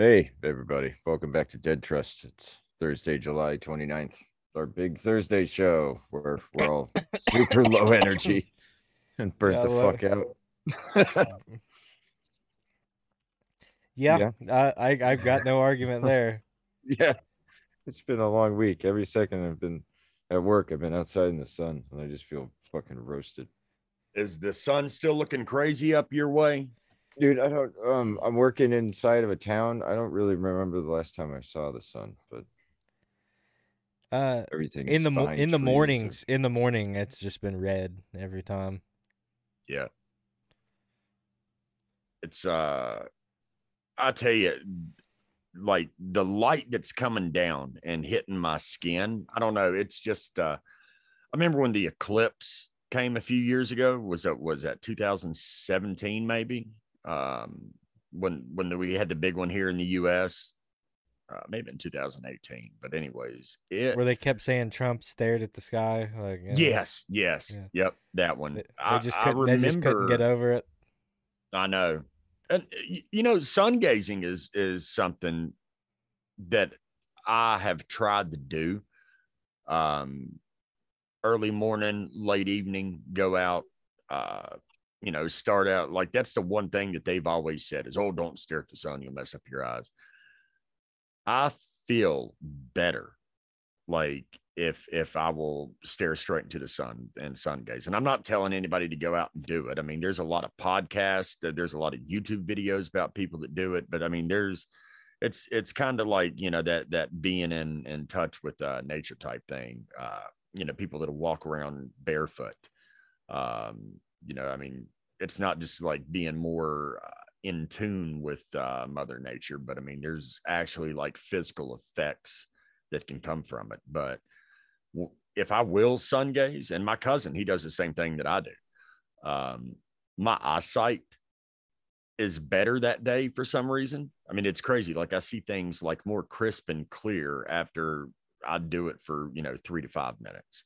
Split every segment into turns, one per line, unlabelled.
Hey, everybody. Welcome back to Dead Trust. It's Thursday, July 29th. It's our big Thursday show where we're all super low energy and burnt
Yeah,
the
well-
fuck out.
Yeah, I, I I've got no argument there.
yeah. It's been a long week. Every second I've been at work, I've been outside in the sun and I just feel fucking roasted.
Is the sun still looking crazy up your way?
Dude, I don't um I'm working inside of a town. I don't really remember the last time I saw the sun, but
Uh,
everything
in the mo- in the mornings, in the morning, it's just been red every time.
Yeah. It's uh I tell you, like the light that's coming down and hitting my skin. I don't know. It's just uh I remember when the eclipse came a few years ago. Was that was that 2017 maybe? Um when when we had the big one here in the US. Uh, maybe in 2018. But anyways, it
Where they kept saying Trump stared at the sky. Like, you know,
Yes, yes,
Yeah.
yep, that one.
they,
I,
just
I
couldn't. Just couldn't get over it.
I know, and you know, sun gazing is is something that I have tried to do. Um, early morning, late evening, go out. Uh, you know, start out like that's the one thing that they've always said is, "Oh, don't stare at the sun; you'll mess up your eyes." I feel better, like if if I will stare straight into the sun and sun gaze. And I'm not telling anybody to go out and do it. I mean, there's a lot of podcasts, there's a lot of YouTube videos about people that do it, but I mean, there's it's it's kind of like you know that that being in in touch with uh, nature type thing. Uh, you know, people that walk around barefoot. Um, you know, I mean, it's not just like being more uh, in tune with uh, Mother Nature, but I mean, there's actually like physical effects that can come from it. But if I will sun gaze, and my cousin, he does the same thing that I do. Um, my eyesight is better that day for some reason. I mean, it's crazy. Like I see things like more crisp and clear after I do it for you know three to five minutes.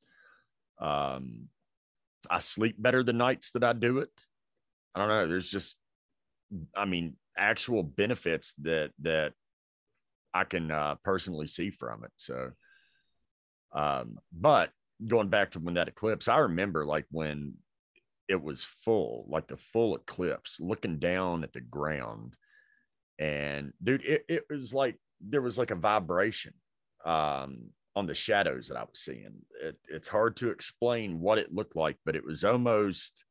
Um, I sleep better the nights that I do it. I don't know. There's just, I mean, actual benefits that that I can uh, personally see from it. So, um, but going back to when that eclipse, I remember like when it was full, like the full eclipse, looking down at the ground, and dude, it, it was like there was like a vibration um, on the shadows that I was seeing. It, it's hard to explain what it looked like, but it was almost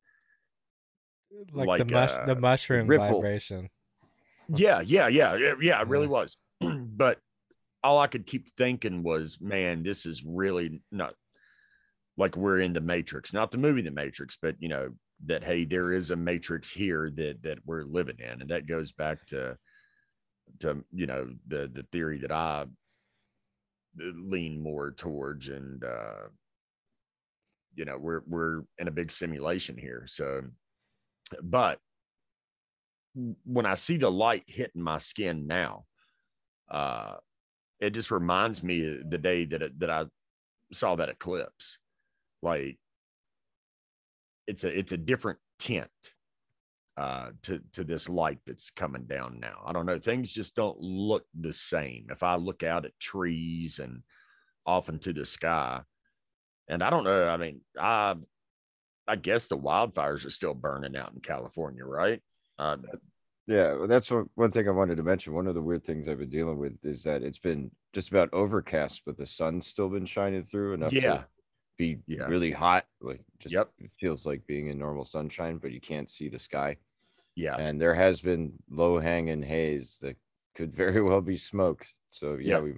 Like,
Like,
the mush,
uh,
the mushroom
ripple.
vibration.
yeah, yeah, yeah, yeah, yeah, it really was. but all I could keep thinking was, man, this is really not like we're in the Matrix, not the movie The Matrix, but you know that hey, there is a Matrix here that that we're living in, and that goes back to to you know the the theory that I lean more towards, and uh, you know we're we're in a big simulation here, so but when I see the light hitting my skin now, uh, it just reminds me the day that it, that I saw that eclipse. Like it's a it's a different tint uh, to to this light that's coming down now. I don't know. Things just don't look the same. If I look out at trees and off into the sky, and I don't know. I mean, I I guess the wildfires are still burning out in California, right? Uh,
Yeah, well, that's what, one thing I wanted to mention. One of the weird things I've been dealing with is that it's been just about overcast, but the sun's still been shining through enough
Yeah.
to be
Yeah.
really hot. Like, just
Yep.
feels like being in normal sunshine, but you can't see the sky.
yeah,
And there has been low hanging haze that could very well be smoke. So yeah,
Yep.
we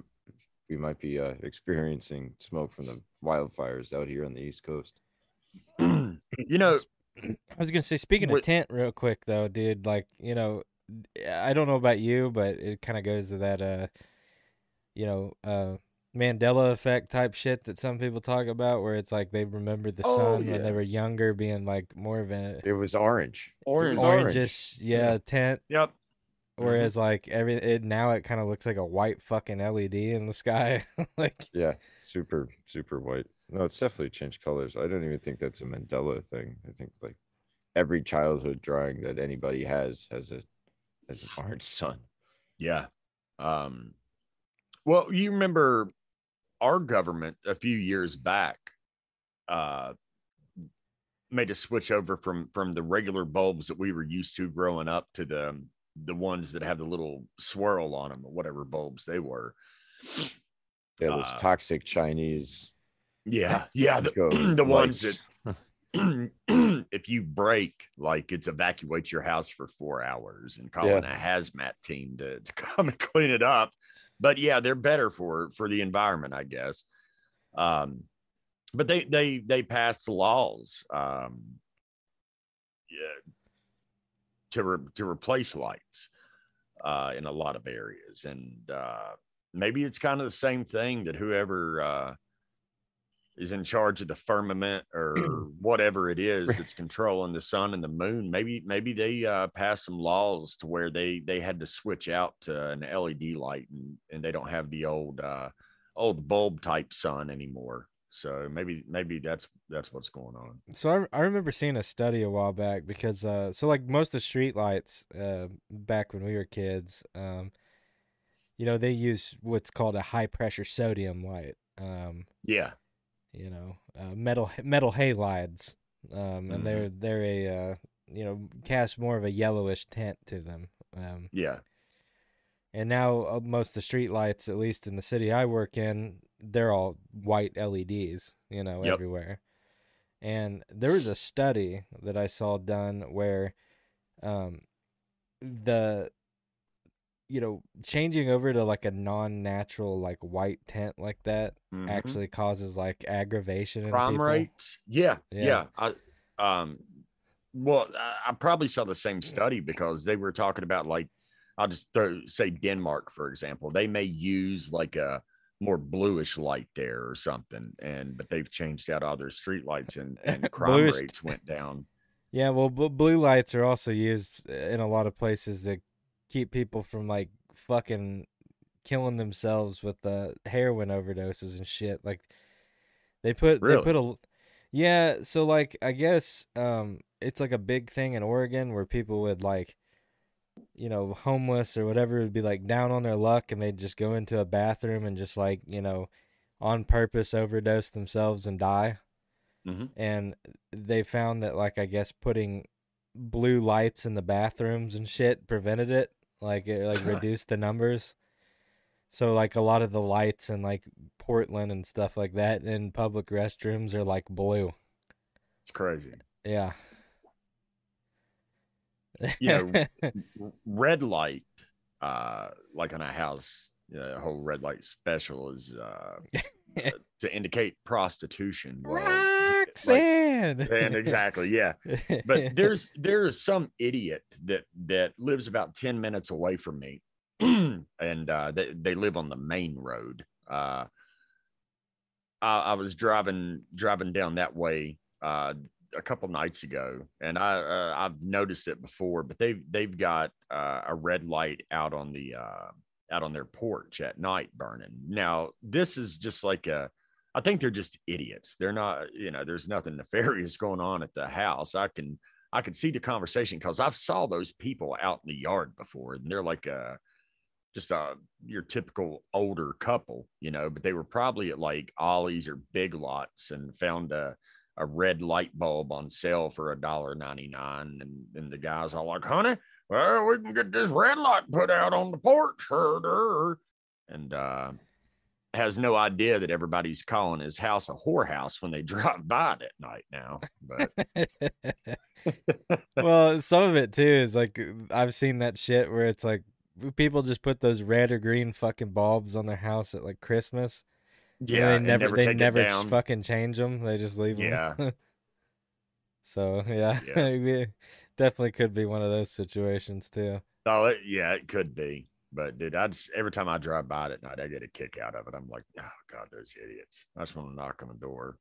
we might be uh, experiencing smoke from the wildfires out here on the East Coast.
you know,
I was gonna say, speaking
What-
of tent, real quick though, dude. Like, you know, I don't know about you, but it kind of goes to that, uh, you know, uh, Mandela effect type shit that some people talk about, where it's like they remember the
Oh,
sun when they were younger, being like more of an
It was orange. It
Orange.
orangish, yeah, tent.
yep.
Whereas like every it now it kind of looks like a white fucking LED in the sky. like
Yeah, super super white. No, it's definitely changed colors. I don't even think that's a Mandela thing. I think like every childhood drawing that anybody has has a has an orange sun.
Yeah. Um, well, you remember our government a few years back uh, made a switch over from from the regular bulbs that we were used to growing up to the the ones that have the little swirl on them or whatever bulbs they were.
Yeah, those
Uh,
toxic Chinese.
Yeah, yeah, the, the ones that if you break, like it's evacuate your house for four hours and calling a hazmat team to, to come and clean it up. But yeah, they're better for for the environment, I guess. Um, but they they they passed laws, um, yeah, to re- to replace lights uh, in a lot of areas, and uh, maybe it's kind of the same thing that whoever uh, is in charge of the firmament or whatever it is that's controlling the sun and the moon maybe maybe they uh passed some laws to where they they had to switch out to an led light and and they don't have the old uh old bulb type sun anymore. So maybe maybe that's that's what's going on.
So I, I remember seeing a study a while back because uh so like most of the street lights uh back when we were kids um you know they use what's called a high pressure sodium light um
yeah
you know uh, metal metal halides um and
Mhm.
they're they're a uh you know cast more of a yellowish tint to them um
yeah
and now uh, most of the street lights at least in the city I work in they're all white LEDs you know
Yep.
everywhere and there was a study that I saw done where um the you know changing over to like a non-natural like white tint like that
Mhm.
actually causes like aggravation
crime rates? Yeah,
Yeah.
yeah. I um well I, I probably saw the same study because they were talking about like i'll just throw say denmark for example. They may use like a more bluish light there or something and but they've changed out all their street lights and, and crime rates went down.
Yeah, well, b- blue lights are also used in a lot of places to keep people from like fucking killing themselves with uh, heroin overdoses and shit. Like they put they put a yeah. So like I guess um it's like a big thing in Oregon where people would like you know homeless or whatever would be like down on their luck and they'd just go into a bathroom and just like you know on purpose overdose themselves and die
Mhm.
and they found that like I guess putting blue lights in the bathrooms and shit prevented it. Like it like reduced the numbers. So like a lot of the lights in like Portland and stuff like that in public restrooms are like blue.
it's crazy
Yeah.
You know, red light uh like on a house uh, whole red light special is uh uh, to indicate prostitution well like- and exactly yeah. But there's there's some idiot that that lives about 10 minutes away from me and uh they, they live on the main road. Uh I, I was driving driving down that way uh a couple nights ago and i uh, i've noticed it before but they've they've got uh, a red light out on the uh out on their porch at night burning now this is just like a I think they're just idiots. They're not, you know, there's nothing nefarious going on at the house. I can I can see the conversation because I've saw those people out in the yard before, and they're like a just a your typical older couple, you know, but they were probably at like Ollie's or Big Lots and found a a red light bulb on sale for a dollar ninety nine, and and the guys all like, "Honey, well, we can get this red light put out on the porch," herder. and uh, has no idea that everybody's calling his house a whorehouse when they drive by it at night now. But
well, some of it too is like I've seen that shit where it's like people just put those red or green fucking bulbs on their house at like Christmas. and
yeah,
they never,
never
they never fucking change them. They just leave them.
Yeah.
so yeah,
Yeah.
Definitely could be one of those situations too.
Oh, it, yeah, it could be. But dude, I just every time I drive by it at night, I get a kick out of it. I'm like, oh god, those idiots. I just want to knock on the door.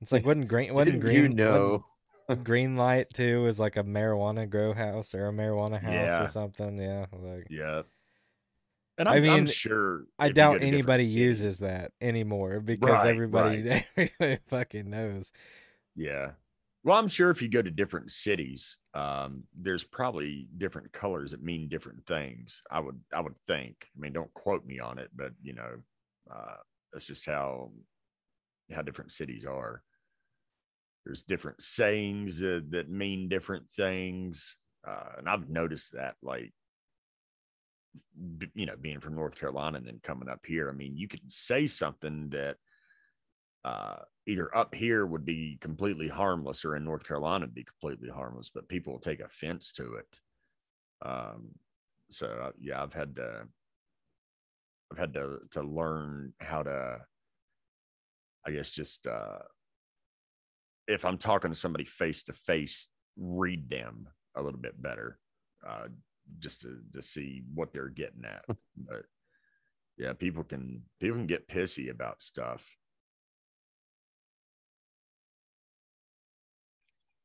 It's like wasn't green
Didn't
green
you know?
green light too is like a marijuana grow house or a marijuana house
Yeah.
or something. Yeah, like
Yeah. And
I
I'm, I'm
mean,
sure.
I
if you go
doubt anybody uses that anymore because
Right,
everybody, everybody fucking knows.
Yeah. Well, I'm sure if you go to different cities, um, there's probably different colors that mean different things. I would, I would think. I mean, don't quote me on it, but you know, uh, that's just how how different cities are. There's different sayings uh, that mean different things, uh, and I've noticed that. Like, you know, being from North Carolina and then coming up here, I mean, you can say something that uh, either up here would be completely harmless or in North Carolina would be completely harmless, but people will take offense to it. Um, so uh, yeah, I've had to, I've had to, to learn how to, I guess, just, uh, if I'm talking to somebody face to face, read them a little bit better, uh, just to, to see what they're getting at. but yeah, people can, people can get pissy about stuff.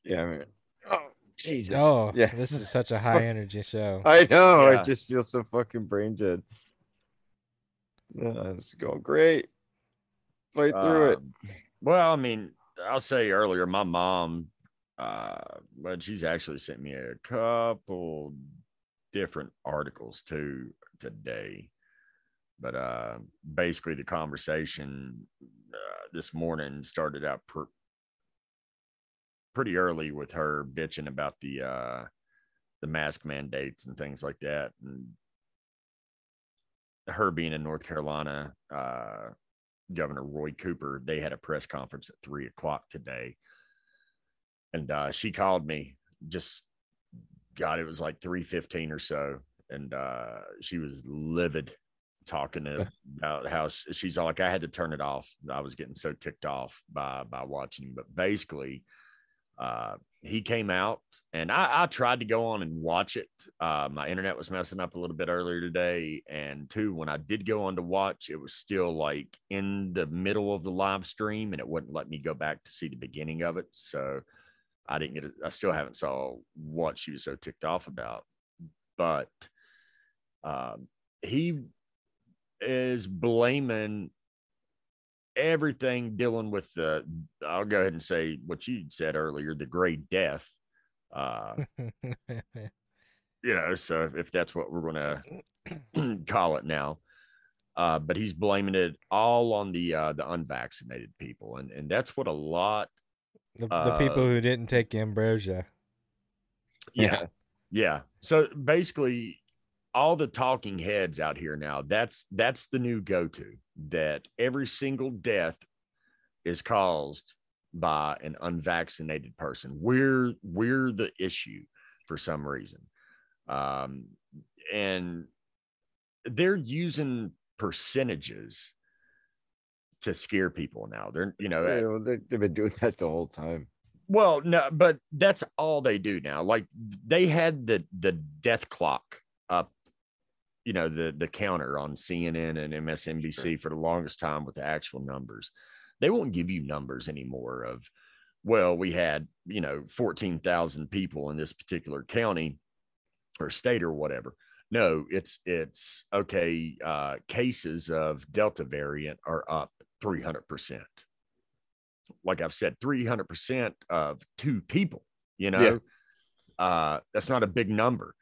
Yeah. I mean, oh, Jesus.
Oh,
yeah.
This is such a high energy show.
I know.
Yeah.
I just feel so fucking brain dead. Yeah, it's going great. Play through it.
Um, Well, I mean, I'll say earlier, my mom, uh, but she's actually sent me a couple different articles too today. But uh, basically, the conversation uh, this morning started out pr- pretty early with her bitching about the uh, the mask mandates and things like that, and her being in North Carolina. Uh, Governor Roy Cooper, they had a press conference at three o'clock today. And uh, she called me just God, it was like 315 or so. And uh, she was livid talking about how she's like, I had to turn it off. I was getting so ticked off by by watching. But basically, uh, he came out and I, I tried to go on and watch it. Uh, my internet was messing up a little bit earlier today. And two, when I did go on to watch, it was still like in the middle of the live stream and it wouldn't let me go back to see the beginning of it. So I didn't get it. I still haven't saw what she was so ticked off about. But um, he is blaming everything dealing with the i'll go ahead and say what you said earlier the great death uh you know so if, that's what we're gonna call it now. Uh but he's blaming it all on the uh the unvaccinated people and and that's what a lot
the, the people
Uh,
who didn't take ambrosia.
yeah. Yeah. So basically all the talking heads out here now that's that's the new go-to that every single death is caused by an unvaccinated person we're we're the issue for some reason um and they're using percentages to scare people now they're you know
You know, they, they've been doing that the whole time.
well, no, but that's all they do now. Like they had the the death clock you know, the the counter on CNN and MSNBC for the longest time with the actual numbers. They won't give you numbers anymore of, well, we had, you know, 14,000 people in this particular county or state or whatever. No, it's it's okay, uh cases of Delta variant are up 300% like I've said, 300% of two people, you know, uh, that's not a big number,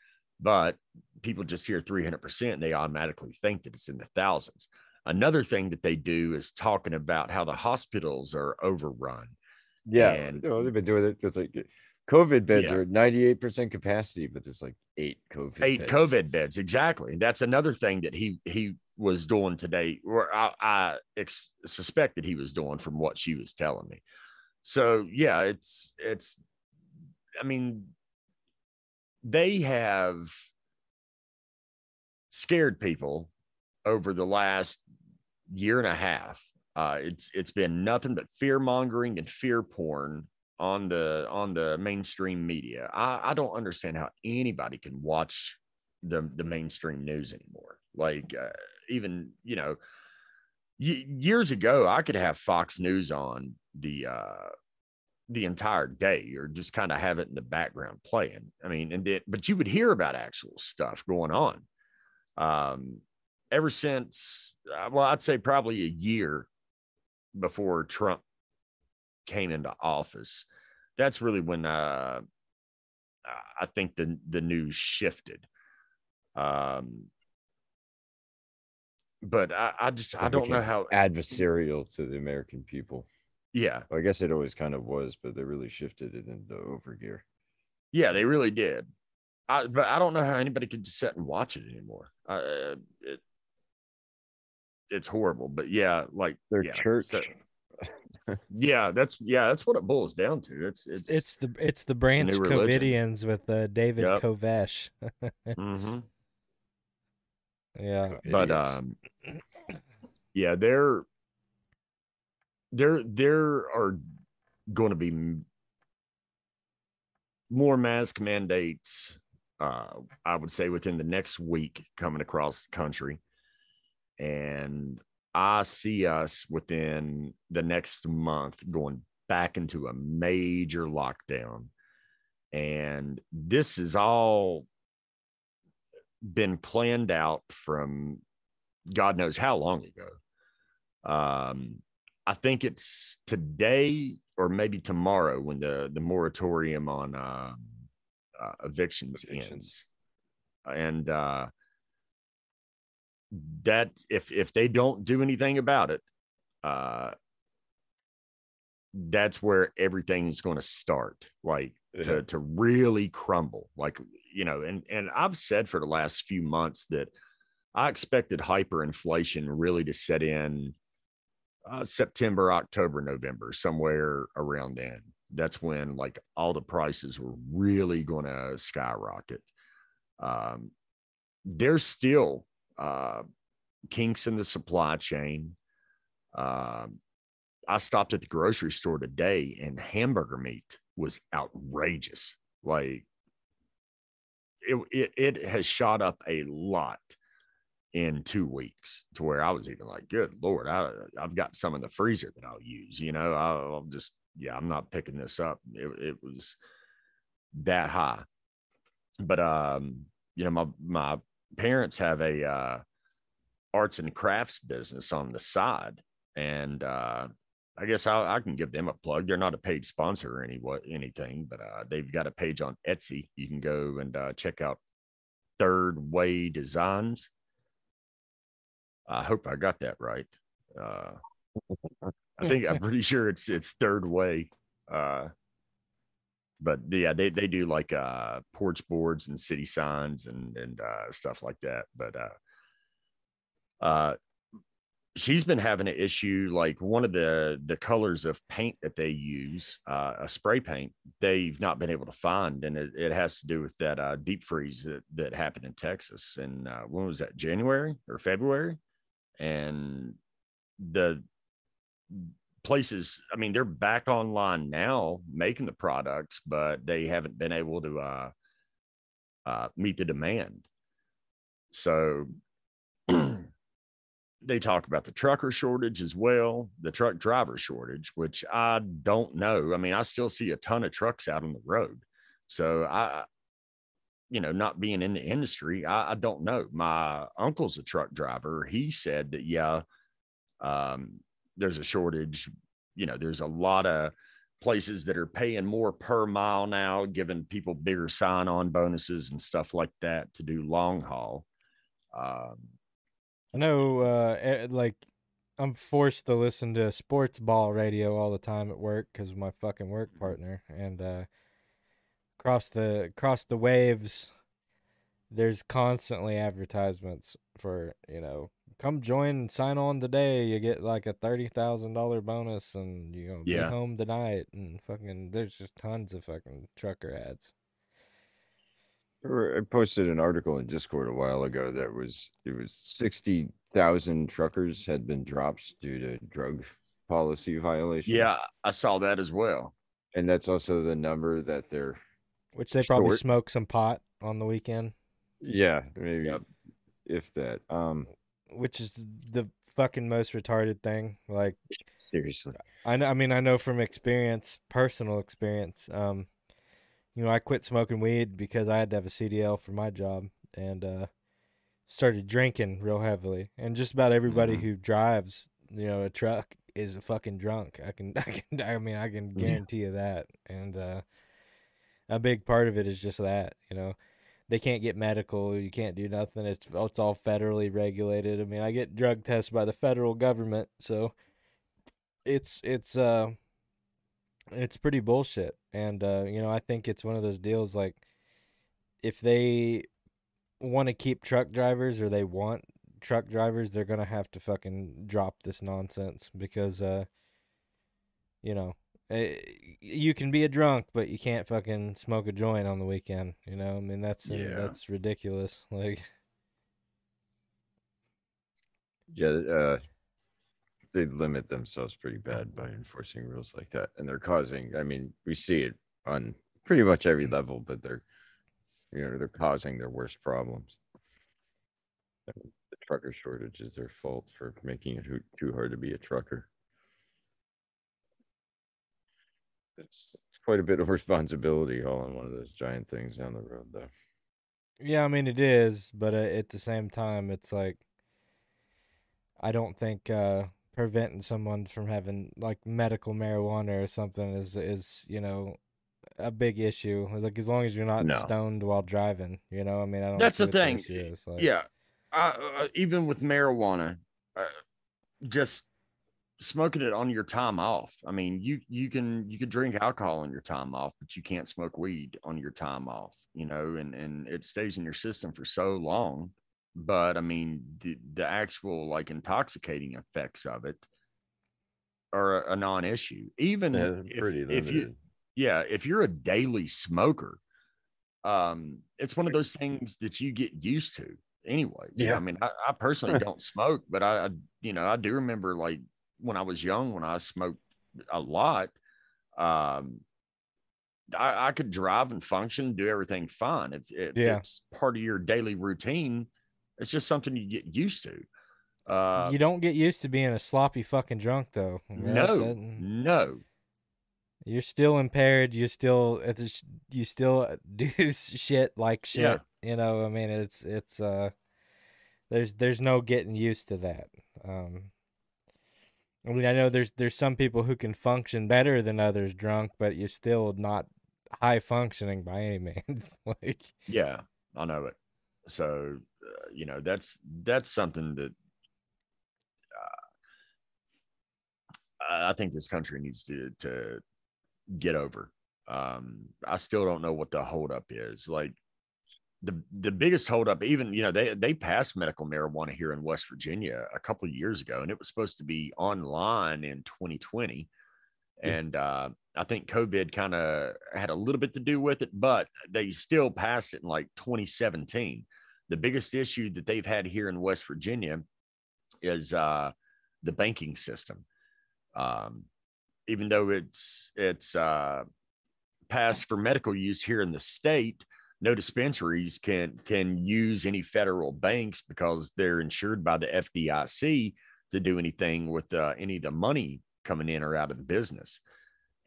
but people just hear 300% and they automatically think that it's in the thousands. Another thing that they do is talking about how the hospitals are overrun.
Yeah,
And-
you know, they've been doing it. There's like COVID beds
Yeah.
are 98% capacity, but there's like eight COVID.
eight
beds.
COVID beds. Exactly. That's another thing that he he was doing today, or I, I ex- suspected he was doing from what she was telling me. So yeah, it's it's. I mean, they have scared people over the last year and a half. Uh, it's it's been nothing but fear mongering and fear porn on the on the mainstream media. I, I don't understand how anybody can watch the the mainstream news anymore. Like uh, even you know y- years ago, I could have Fox News on the uh, the entire day, or just kind of have it in the background playing. I mean, and it, but you would hear about actual stuff going on. Um, ever since, uh, well, I'd say probably a year before Trump came into office, that's really when uh, I think the the news shifted. Um, but I, I just I don't know how
adversarial to the American people.
Yeah,
well, I guess it always kind of was, but they really shifted it into overgear.
Yeah, they really did. I, but I don't know how anybody could just sit and watch it anymore. Uh, it, it's horrible. But yeah, like
their
yeah,
church.
So, yeah, that's yeah, that's what it boils down to. It's it's
it's the it's the branch it's Covidians with uh, David yep. Koresh.
mm-hmm.
Yeah,
but um, yeah, there there there are going to be more mask mandates. Uh, I would say within the next week coming across the country, and I see us within the next month going back into a major lockdown. And this is all been planned out from God knows how long ago. Um, I think it's today or maybe tomorrow when the the moratorium on uh, uh, evictions, evictions, ends, and uh, that if if they don't do anything about it, uh, that's where everything's going to start, like yeah. to to really crumble. Like you know, and and I've said for the last few months that I expected hyperinflation really to set in uh, September, October, November, somewhere around then. That's when like all the prices were really going to skyrocket. Um, there's still uh, kinks in the supply chain. Uh, I stopped at the grocery store today and hamburger meat was outrageous. Like it, it, it has shot up a lot in two weeks to where I was even like, good Lord, I, I've got some in the freezer that I'll use, you know, I'll, I'll just, yeah, I'm not picking this up. It, it was that high. But, um, you know, my, my parents have a, uh, arts and crafts business on the side. And uh, I guess I, I, can give them a plug. They're not a paid sponsor or any what anything, but uh, they've got a page on Etsy. You can go and uh, check out Third Way Designs. I hope I got that right. Uh, I think I'm pretty sure it's it's Third Way. Uh, but yeah, they, they do like uh, porch boards and city signs and and uh, stuff like that. But uh, uh, she's been having an issue like one of the the colors of paint that they use uh, a spray paint they've not been able to find and it, it has to do with that uh, deep freeze that, that happened in texas and uh, when was that january or february and the places i mean they're back online now making the products but they haven't been able to uh, uh meet the demand so they talk about the trucker shortage as well, the truck driver shortage, which I don't know. I mean, I still see a ton of trucks out on the road. So I, you know, not being in the industry, I, I don't know. My uncle's a truck driver. He said that, yeah, um, there's a shortage. You know, there's a lot of places that are paying more per mile now, giving people bigger sign on bonuses and stuff like that to do long haul. Um,
I know, uh, like, I'm forced to listen to sports ball radio all the time at work because of my fucking work mm-hmm. partner. And uh, across the across the waves, there's constantly advertisements for you know, come join and sign on today. You get like a thirty thousand dollar bonus, and you know, yeah. be home tonight. And fucking, there's just tons of fucking trucker ads.
I posted an article in Discord a while ago that was it was sixty thousand truckers had been dropped due to drug policy violations.
Yeah, I saw that as well.
And that's also the number that they're
which they short. probably smoke some pot on the weekend.
Yeah, maybe yep. if that. Um
which is the fucking most retarded thing. Like
seriously.
I know I mean I know from experience, personal experience. Um you know, I quit smoking weed because I had to have a CDL for my job and uh, started drinking real heavily. And just about everybody mm-hmm. who drives, you know, a truck is fucking drunk. I can, I can, I mean, I can
Yeah.
guarantee you that. And uh, a big part of it is just that, you know, they can't get medical. You can't do nothing. It's it's all federally regulated. I mean, I get drug tests by the federal government, so it's it's uh it's pretty bullshit. And uh, you know, I think it's one of those deals like if they want to keep truck drivers or they want truck drivers, they're gonna have to fucking drop this nonsense because uh you know Eh, you can be a drunk but you can't fucking smoke a joint on the weekend you know i mean that's uh,
Yeah.
that's ridiculous like
Yeah, uh, they limit themselves pretty bad by enforcing rules like that, and they're causing. I mean, we see it on pretty much every mm. level, but they're, you know, they're causing their worst problems. The trucker shortage is their fault for making it too- too hard to be a trucker. It's quite a bit of responsibility hauling one of those giant things down the road, though.
yeah i mean it is but uh, at the same time it's like i don't think uh preventing someone from having like medical marijuana or something is is you know a big issue like as long as you're not
No.
stoned while driving you know i mean i don't
That's the thing.
is, like-
yeah, uh, uh, even with marijuana, uh, just smoking it on your time off. I mean, you you can you can drink alcohol on your time off, but you can't smoke weed on your time off. You know, and and it stays in your system for so long. But I mean, the the actual like intoxicating effects of it are a, a non-issue. Even
Yeah,
if, if you yeah, if you're a daily smoker, um, it's one of those things that you get used to anyway.
Yeah.
I mean, I, I personally don't smoke, but I, I, you know, I do remember like when I was young, when I smoked a lot, um, I, I could drive and function, do everything fine. If, if
Yeah.
it's part of your daily routine, it's just something you get used to. Uh,
you don't get used to being a sloppy fucking drunk though
no,
that-
no,
You're still impaired. You still it's a sh- you still do shit like shit.
Yeah.
You know, I mean, it's it's uh, there's there's no getting used to that. Um, I mean, I know there's there's some people who can function better than others drunk, but you're still not high functioning by any means. like,
Yeah, I know it. So, uh, you know, that's that's something that uh, I think this country needs to to get over. Um, I still don't know what the holdup is. Like the the biggest holdup, even you know, they they passed medical marijuana here in West Virginia a couple of years ago, and it was supposed to be online in 2020.
Yeah.
And uh, I think COVID kind of had a little bit to do with it, but they still passed it in like 2017. The biggest issue that they've had here in West Virginia is uh, the banking system. Um, even though it's it's uh, passed for medical use here in the state, no dispensaries can can use any federal banks because they're insured by the FDIC to do anything with uh, any of the money coming in or out of the business.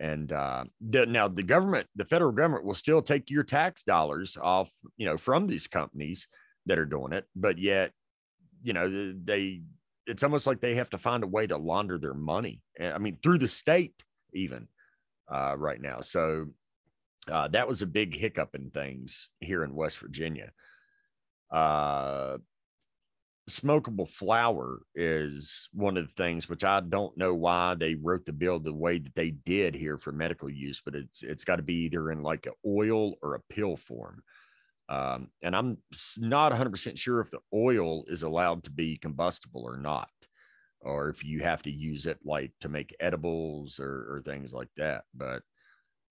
And uh, the, now the government, the federal government, will still take your tax dollars off, you know, from these companies that are doing it, but yet, you know, they it's almost like they have to find a way to launder their money. I mean, through the state even uh, right now. So uh, that was a big hiccup in things here in West Virginia. Uh, smokable flower is one of the things which I don't know why they wrote the bill the way that they did here for medical use, but it's it's got to be either in like an oil or a pill form. Um, and I'm not 100% sure if the oil is allowed to be combustible or not, or if you have to use it like to make edibles or, or things like that. But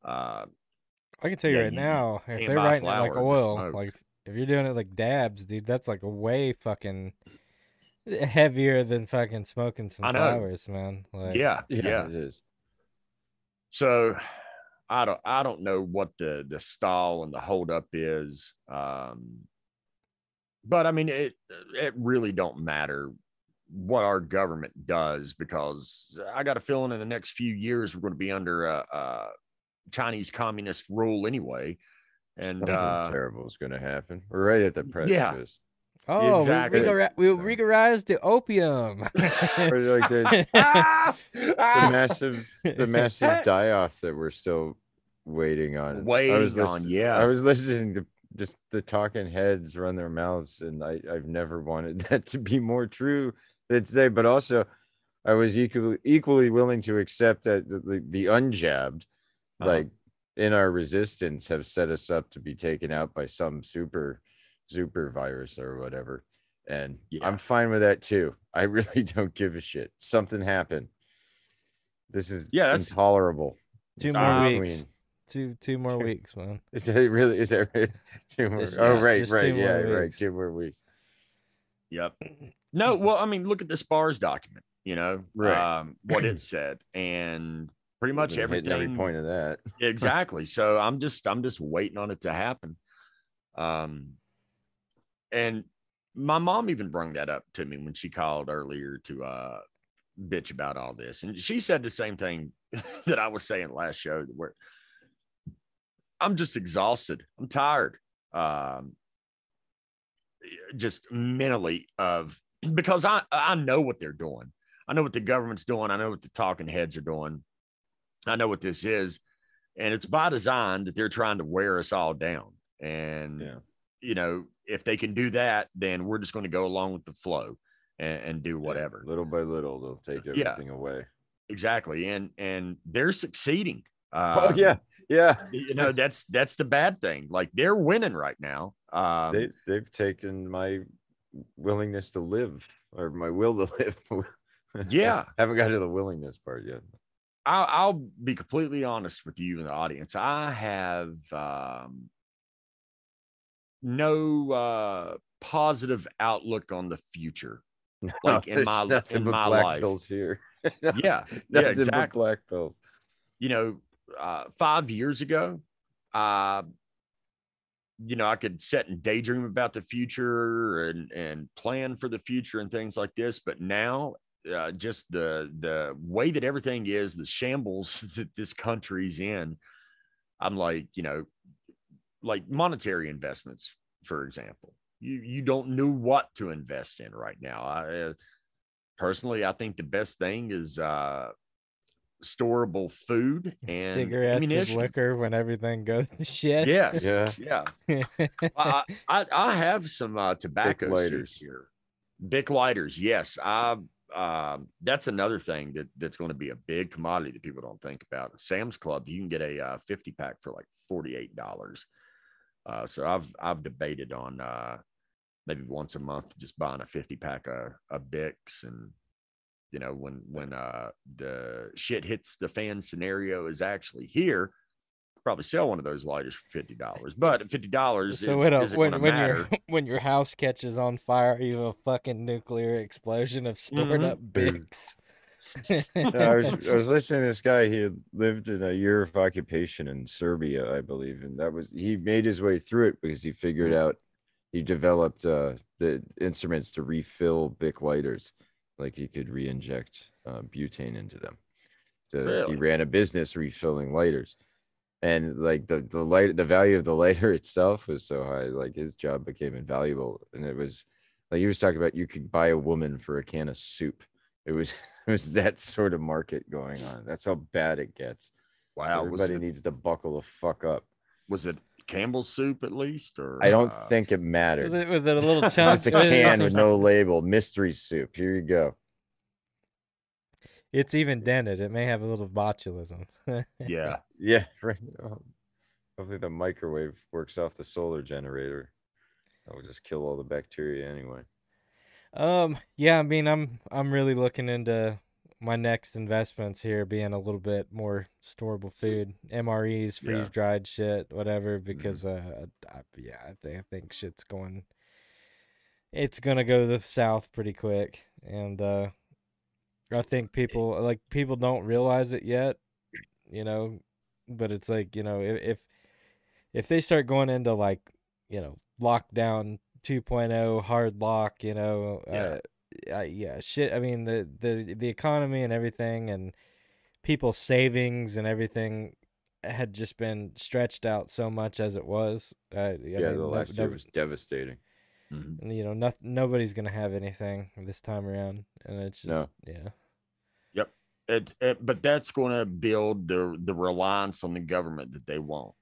uh,
I can tell you
Yeah,
right
you
now, if they're writing it like oil, like if you're doing it like dabs, dude, that's like a way fucking heavier than fucking smoking some flowers, man. Like,
yeah, yeah,
it is.
So I don't I don't know what the the stall and the holdup is. Um, but I mean it it really don't matter what our government does because I got a feeling in the next few years we're going to be under a, a Chinese communist rule anyway. And uh,
terrible is going to happen. We're right at the
yeah.
precipice.
Oh,
Exactly.
we, regari- we
So-
the opium.
Like the,
Ah!
the
Ah!
massive the massive die off that we're still waiting on. I was
Waiting on, yeah.
I was listening to just the talking heads run their mouths, and I I've never wanted that to be more true than today. But also, I was equally equally willing to accept that the the, the unjabbed,
Uh-huh.
like in our resistance, have set us up to be taken out by some super super virus or whatever. And
Yeah.
I'm fine with that too. I really don't give a shit. Something happened. This is
Yeah, that's-
intolerable.
two
It's
more
between-
weeks. Two two more
Two-
weeks, man.
Is that really? Is that right? two more?
Just-
oh, right, right, yeah, right. Two more weeks.
Yep. No, well, I mean, look at the SPARS document, you know,
Right.
um, what it said, and pretty much everything.
Every point of that.
exactly. So I'm just, I'm just waiting on it to happen. Um, and my mom even brought that up to me when she called earlier to uh bitch about all this, and she said the same thing that I was saying last show, where I'm just exhausted. I'm tired. Um, just mentally of because I I know what they're doing. I know what the government's doing. I know what the talking heads are doing. I know what this is, and it's by design that they're trying to wear us all down. And
Yeah.
you know, if they can do that, then we're just going to go along with the flow and, and do whatever.
Little by little, they'll take
Yeah.
everything away.
Exactly, and and they're succeeding.
Oh
Um,
yeah, yeah.
you know that's that's the bad thing. Like they're winning right now. Um,
they they've taken my willingness to live or my will to live.
Yeah.
I haven't got to the willingness part yet.
I'll, I'll be completely honest with you in the audience. I have um, no uh, positive outlook on the future. Like in my- in my
black
life.
pills here.
Yeah, yeah, exactly.
black pills.
You know, uh, five years ago, uh, you know, I could sit and daydream about the future and and plan for the future and things like this. But now, uh, just the the way that everything is, the shambles that this country's in, I'm like, you know, like monetary investments, for example. You you don't know what to invest in right now. I uh, personally, I think the best thing is uh, storable food and
Cigarettes and
ammunition.
liquor when everything goes to shit.
Yes.
Yeah.
Yeah. I, I I have some uh, tobacco
lighters.
here. Bic lighters. Yes. I um, that's another thing that that's going to be a big commodity that people don't think about. Sam's Club, you can get a uh, 50 pack for like $48. Uh, so I've I've debated on uh, maybe once a month just buying a 50 pack of, of Bics and you know when when uh the shit hits the fan scenario is actually here probably sell one of those lighters for fifty dollars. But fifty dollars,
So
is,
when, a,
is it
when,
gonna
when
matter?
your when your house catches on fire, you have a fucking nuclear explosion of stored
Mhm.
up Bics.
I was I was listening to this guy. He had lived in a year of occupation in Serbia, I believe, and that was he made his way through it because he figured out he developed uh, the instruments to refill Bic lighters, like he could re-inject uh, butane into them. So
Really?
he ran a business refilling lighters, and like the the light, the value of the lighter itself was so high, like his job became invaluable, and it was like he was talking about you could buy a woman for a can of soup. It was it was that sort of market going on. That's how bad it gets.
wow,
Everybody
it,
needs to buckle the fuck up.
was it Campbell's soup at least? Or
I don't
uh,
think it
Was
matters.
it, was it a little chunk?
It's a can with no label. Mystery soup. Here you go.
It's even dented. It may have a little botulism.
Yeah,
Yeah, right. Oh, Hopefully the microwave works off the solar generator. That will just kill all the bacteria anyway.
Um, yeah, I mean, I'm I'm really looking into my next investments here being a little bit more storable food, MREs,
Yeah.
freeze dried shit, whatever. Because uh, I, yeah, I think I think shit's going. It's gonna go the south pretty quick, and uh, I think people like people don't realize it yet, you know, but it's like you know if if, if they start going into like you know lockdown 2.0 hard lock you know
Yeah.
uh, uh, yeah shit i mean the the the economy and everything and people's savings and everything had just been stretched out so much as it was uh, I
yeah,
mean,
the
no-
last year
no-
was devastating.
Mhm.
and you know, not, nobody's gonna have anything this time around, and it's
No.
just yeah,
it, it but that's going to build the the reliance on the government that they want.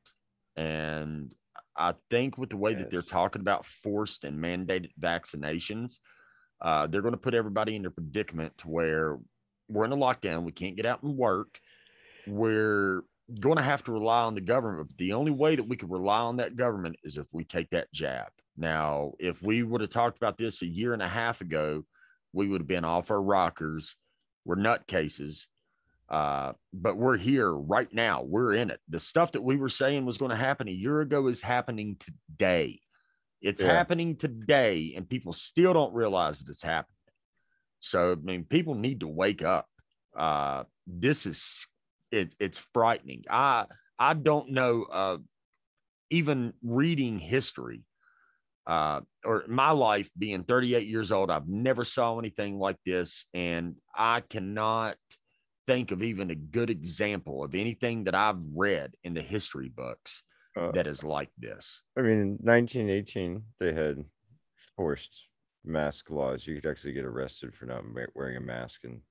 And i think with the way that they're talking about forced and mandated vaccinations uh, they're going to put everybody in a predicament to where we're in a lockdown we can't get out and work. We're going to have to rely on the government but the only way that we can rely on that government is if we take that jab now if we would have talked about this a year and a half ago we would have been off our rockers we're nutcases. Uh, but we're here right now. We're in it. The stuff that we were saying was going to happen a year ago is happening today. It's
Yeah.
happening today, and people still don't realize that it's happening. So, I mean, people need to wake up. Uh, this is it, it's frightening. I I don't know. Uh, even reading history, uh, or my life being 38 years old, I've never saw anything like this, and I cannot think of even a good example of anything that I've read in the history books
Uh,
that is like this.
I mean, in 1918, they had forced mask laws. You could actually get arrested for not wearing a mask. And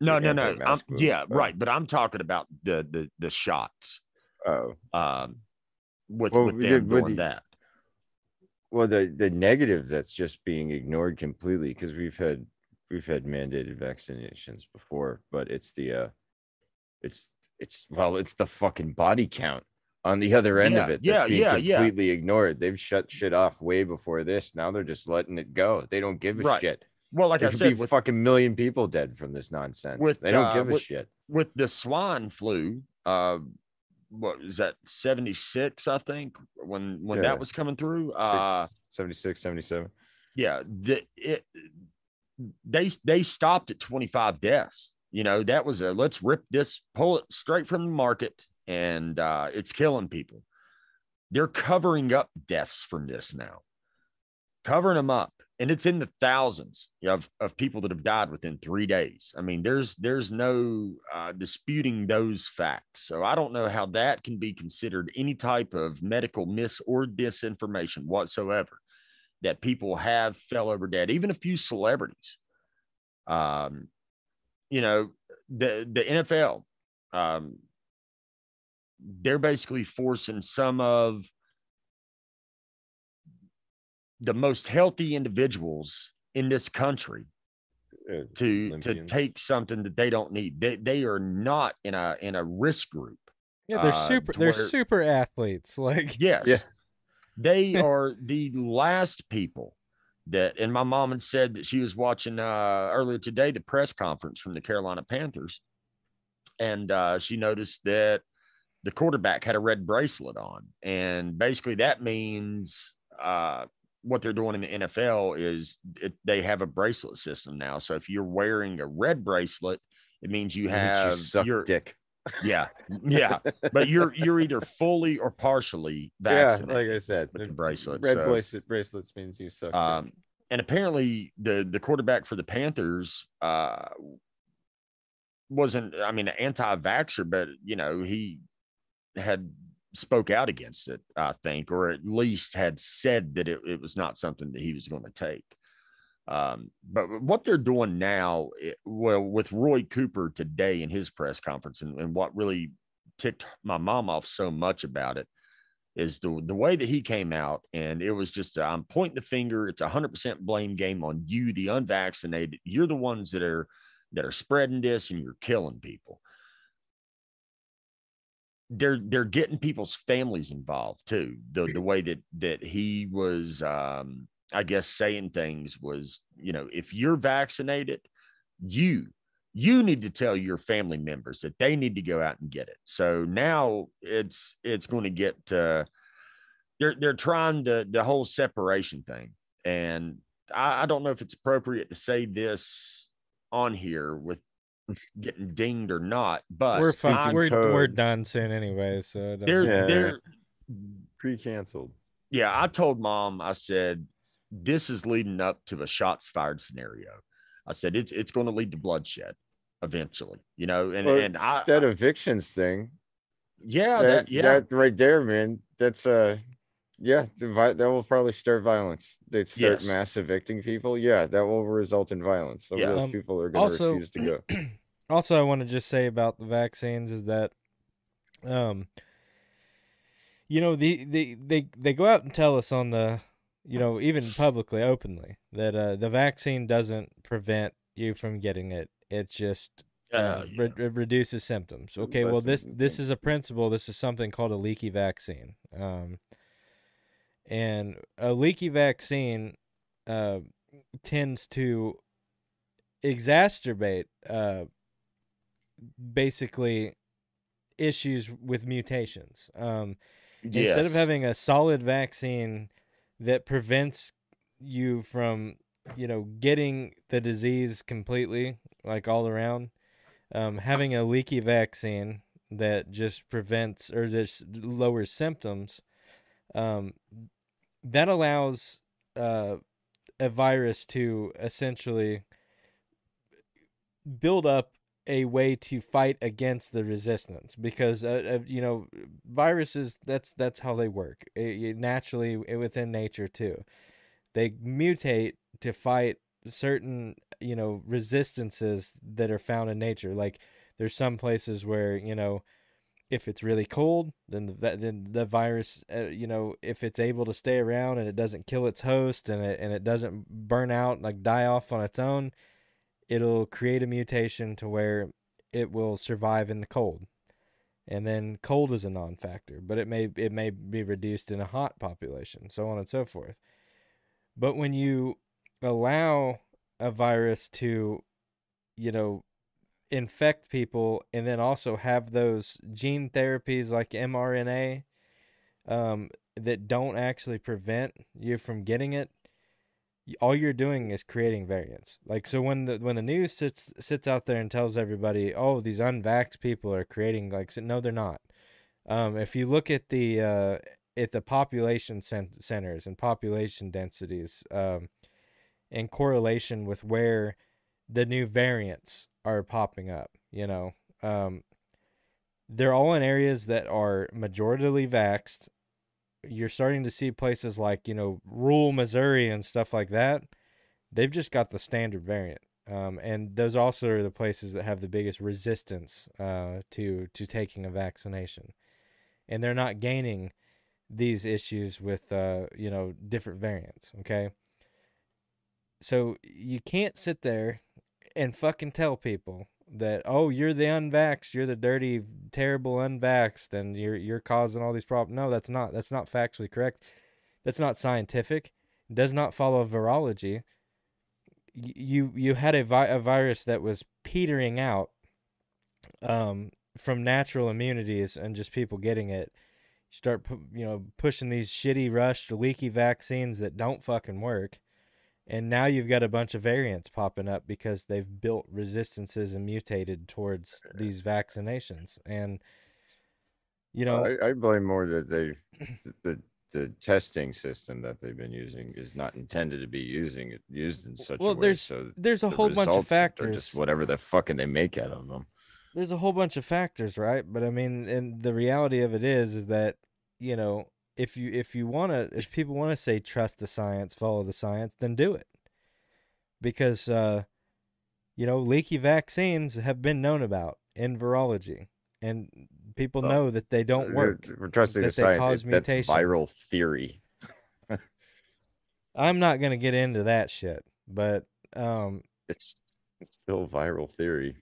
No, no, no. I'm, yeah,
but-
right. But I'm talking about the the the shots.
oh,
Um, with
Well,
with them
did- with
doing
the-
that.
Well, the the negative that's just being ignored completely because we've had we've had mandated vaccinations before, but it's the uh, it's it's well, it's the fucking body count on the other end of it that's
yeah,
being
yeah, yeah.
completely ignored. They've shut shit off way before this. Now they're just letting it go. They don't give a
Right.
shit.
Well, like
There
I
could
said,
be
with
fucking million people dead from this nonsense.
with,
they don't
uh,
give a
with-
shit.
with the swine flu, uh, what was that 76, I think, when when
Yeah.
that was coming through. Uh
76, 77.
yeah, the it they they stopped at 25 deaths. You know, that was a let's rip this, pull it straight from the market, and uh it's killing people. They're covering up deaths from this now, covering them up, and it's in the thousands of, of people that have died within three days. I mean, there's there's no uh, disputing those facts. So I don't know how that can be considered any type of medical mis or disinformation whatsoever that people have fell over dead, even a few celebrities. Um, you know, the the NFL, um, they're basically forcing some of the most healthy individuals in this country
Uh,
to to take something that they don't need. They they are not in a in a risk group.
yeah, they're
Uh,
super,
to
they're
where-
super athletes. Like
Yes. They are the last people that, and my mom had said that she was watching uh, earlier today the press conference from the Carolina Panthers. And uh, she noticed that the quarterback had a red bracelet on. And basically, that means uh, what they're doing in the NFL is it, they have a bracelet system now. So if you're wearing a red bracelet, it means you
Means you
have your
dick.
yeah yeah but you're you're either fully or partially
Yeah,
vaccinated
like I said,
with the bracelet,
Red
so-
bracelet bracelets means you suck.
um and apparently the the quarterback for the panthers uh wasn't i mean an anti-vaxer, but you know he had spoke out against it i think or at least had said that it, it was not something that he was going to take. Um but what they're doing now it- well with roy cooper today in his press conference and, and what really ticked my mom off so much about it is the the way that he came out and it was just I'm pointing the finger it's a 100% blame game on you the unvaccinated. You're the ones that are that are spreading this and you're killing people they're they're getting people's families involved too. The the way that that he was um I guess saying things was you know if you're vaccinated you you need to tell your family members that they need to go out and get it. So now it's it's going to get uh, they're they're trying the the whole separation thing, and I, I don't know if it's appropriate to say this on here with getting dinged or not, but
we're fucking, we're
code.
we're done soon anyway. So
they're.
Yeah.
they're
Pre-canceled.
yeah. I told mom I said this is leading up to a shots fired scenario. I said it's it's going to lead to bloodshed eventually, you know, and
Well,
and I
That evictions thing.
yeah
that,
that, yeah
that right there, man. That's uh Yeah, the vi- that will probably start violence. They start
Yes.
mass evicting people. Yeah, that will result in violence. So
Yeah.
those
Um,
people are going to
also-
refuse to go.
also, I want to just say about the vaccines is that, um, you know, the, the they they go out and tell us on the, you know, even publicly, openly, that uh, the vaccine doesn't prevent you from getting it. It just uh,
Uh,
re- re- reduces symptoms. Okay, well this this is a principle. This is something called a leaky vaccine. Um, and a leaky vaccine uh, tends to exacerbate uh, basically issues with mutations. Um, Instead of having a solid vaccine that prevents you from, you know, getting the disease completely, like all around, um, having a leaky vaccine that just prevents or just lowers symptoms, um, that allows uh, a virus to essentially build up a way to fight against the resistance because uh, uh, you know viruses that's that's how they work. Uh, you- naturally within nature too. They mutate to fight certain you know resistances that are found in nature. Like there's some places where you know if it's really cold then the then the virus uh, you know if it's able to stay around and it doesn't kill its host and it and it doesn't burn out like die off on its own it'll create a mutation to where it will survive in the cold. And then cold is a non-factor, but it may it may be reduced in a hot population, so on and so forth. But when you allow a virus to you know infect people and then also have those gene therapies like mRNA um, that don't actually prevent you from getting it all you're doing is creating variants. Like so when the when the news sits sits out there and tells everybody, "Oh, these unvaxxed people are creating like no they're not." Um if you look at the uh at the population cen- centers and population densities um in correlation with where the new variants are popping up, you know. Um they're all in areas that are majoritarily vaxxed you're starting to see places like you know rural Missouri and stuff like that. They've just got the standard variant, um, and those also are the places that have the biggest resistance uh, to to taking a vaccination, and they're not gaining these issues with uh, you know different variants. Okay, so you can't sit there and fucking tell people that oh you're the unvaxxed, you're the dirty, terrible unvaxxed, and you're you're causing all these problems. No, that's not. That's not factually correct. That's not scientific. It does not follow virology. You you had a, vi- a virus that was petering out um, from natural immunities and just people getting it. Start you know pushing these shitty rushed leaky vaccines that don't fucking work and now you've got a bunch of variants popping up because they've built resistances and mutated towards these vaccinations and you know
I, I blame more that they the the testing system that they've been using is not intended to be using it used in such
well
a way.
there's
so
there's a
the
whole bunch of factors
just whatever the fucking they make out of them.
there's a whole bunch of factors right but i mean and the reality of it is is that you know if you if you want to if people want to say trust the science follow the science then do it because uh you know leaky vaccines have been known about in virology and people
Well,
know that they don't work
We're trusting the
that they
science.
cause
it- That's viral theory.
i'm not going to get into that shit but um
It's, it's still viral theory.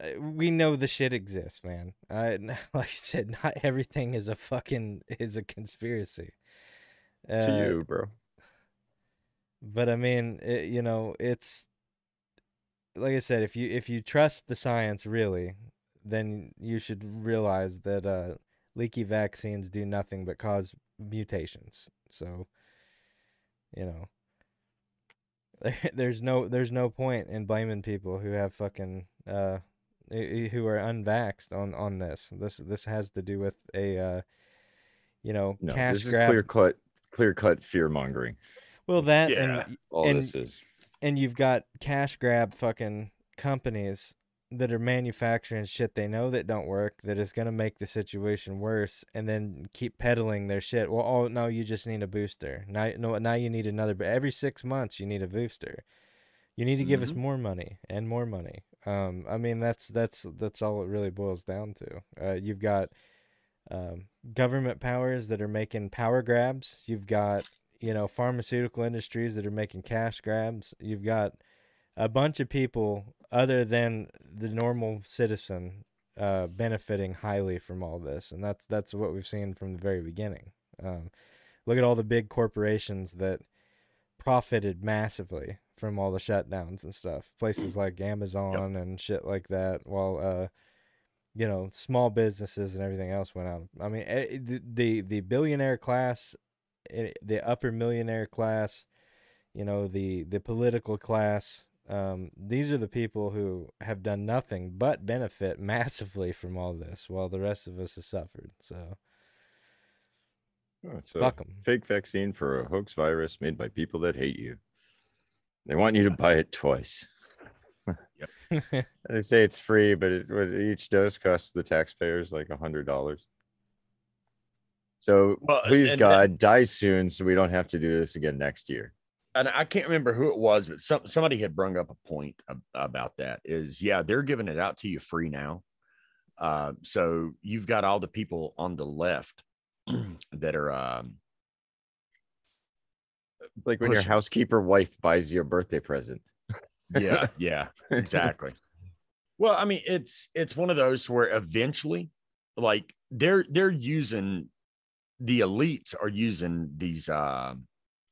Uh, we know the shit exists, man. I like I said, not everything is a fucking is a conspiracy. Uh,
To you, bro.
but I mean, it, you know, it's like I said, if you if you trust the science really, then you should realize that uh, leaky vaccines do nothing but cause mutations. So, you know, there's no there's no point in blaming people who have fucking uh who are unvaxxed on on this. This this has to do with a uh you know
No,
cash
this is
grab.
clear cut, clear cut fear mongering.
well, that
Yeah.
and
All
And-
this is.
and you've got cash grab fucking companies that are manufacturing shit they know that don't work that is going to make the situation worse and then keep peddling their shit well oh no you just need a booster now no now you need another but every 6 months you need a booster you need to give us
Mhm.
more money and more money um i mean that's that's that's all it really boils down to uh, you've got um, government powers that are making power grabs you've got you know pharmaceutical industries that are making cash grabs you've got a bunch of people other than the normal citizen uh, benefiting highly from all this, and that's that's what we've seen from the very beginning. Um, look at all the big corporations that profited massively from all the shutdowns and stuff. Places like Amazon and shit like that. While uh, you know, small businesses and everything else went out. I mean, eh, the the, the billionaire class, eh, the upper millionaire class, you know, the the political class. Um, these are the people who have done nothing but benefit massively from all this, while the rest of us have suffered. So
Oh, it's
fuck them.
fake vaccine for a hoax virus made by people that hate you. They want you to buy it twice. Yep. They say it's free, but it, each dose costs the taxpayers like a hundred dollars. So
Well,
please
and-
God, die soon, so we don't have to do this again next year.
and I can't remember who it was, but some somebody had brung up a point about that. Is yeah, they're giving it out to you free now. Uh, so you've got all the people on the left that are um,
Like when your housekeeper wife buys you a birthday present.
yeah, yeah, exactly. Well, I mean, it's it's one of those where eventually, like they're they're using the elites are using these uh,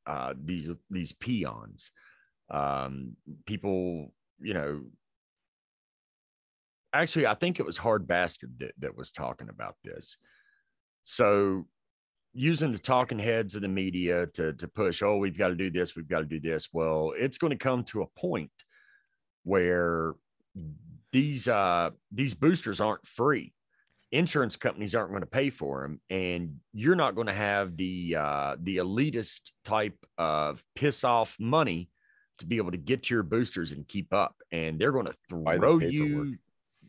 uh, these these peons, um, people, you know. Actually, I think it was Hard Bastard that, that was talking about this. So, using the talking heads of the media to to push, oh, we've got to do this, we've got to do this. Well, it's going to come to a point where these uh these boosters aren't free insurance companies aren't going to pay for them and you're not going to have the uh the elitist type of piss off money to be able to get your boosters and keep up and they're going to throw you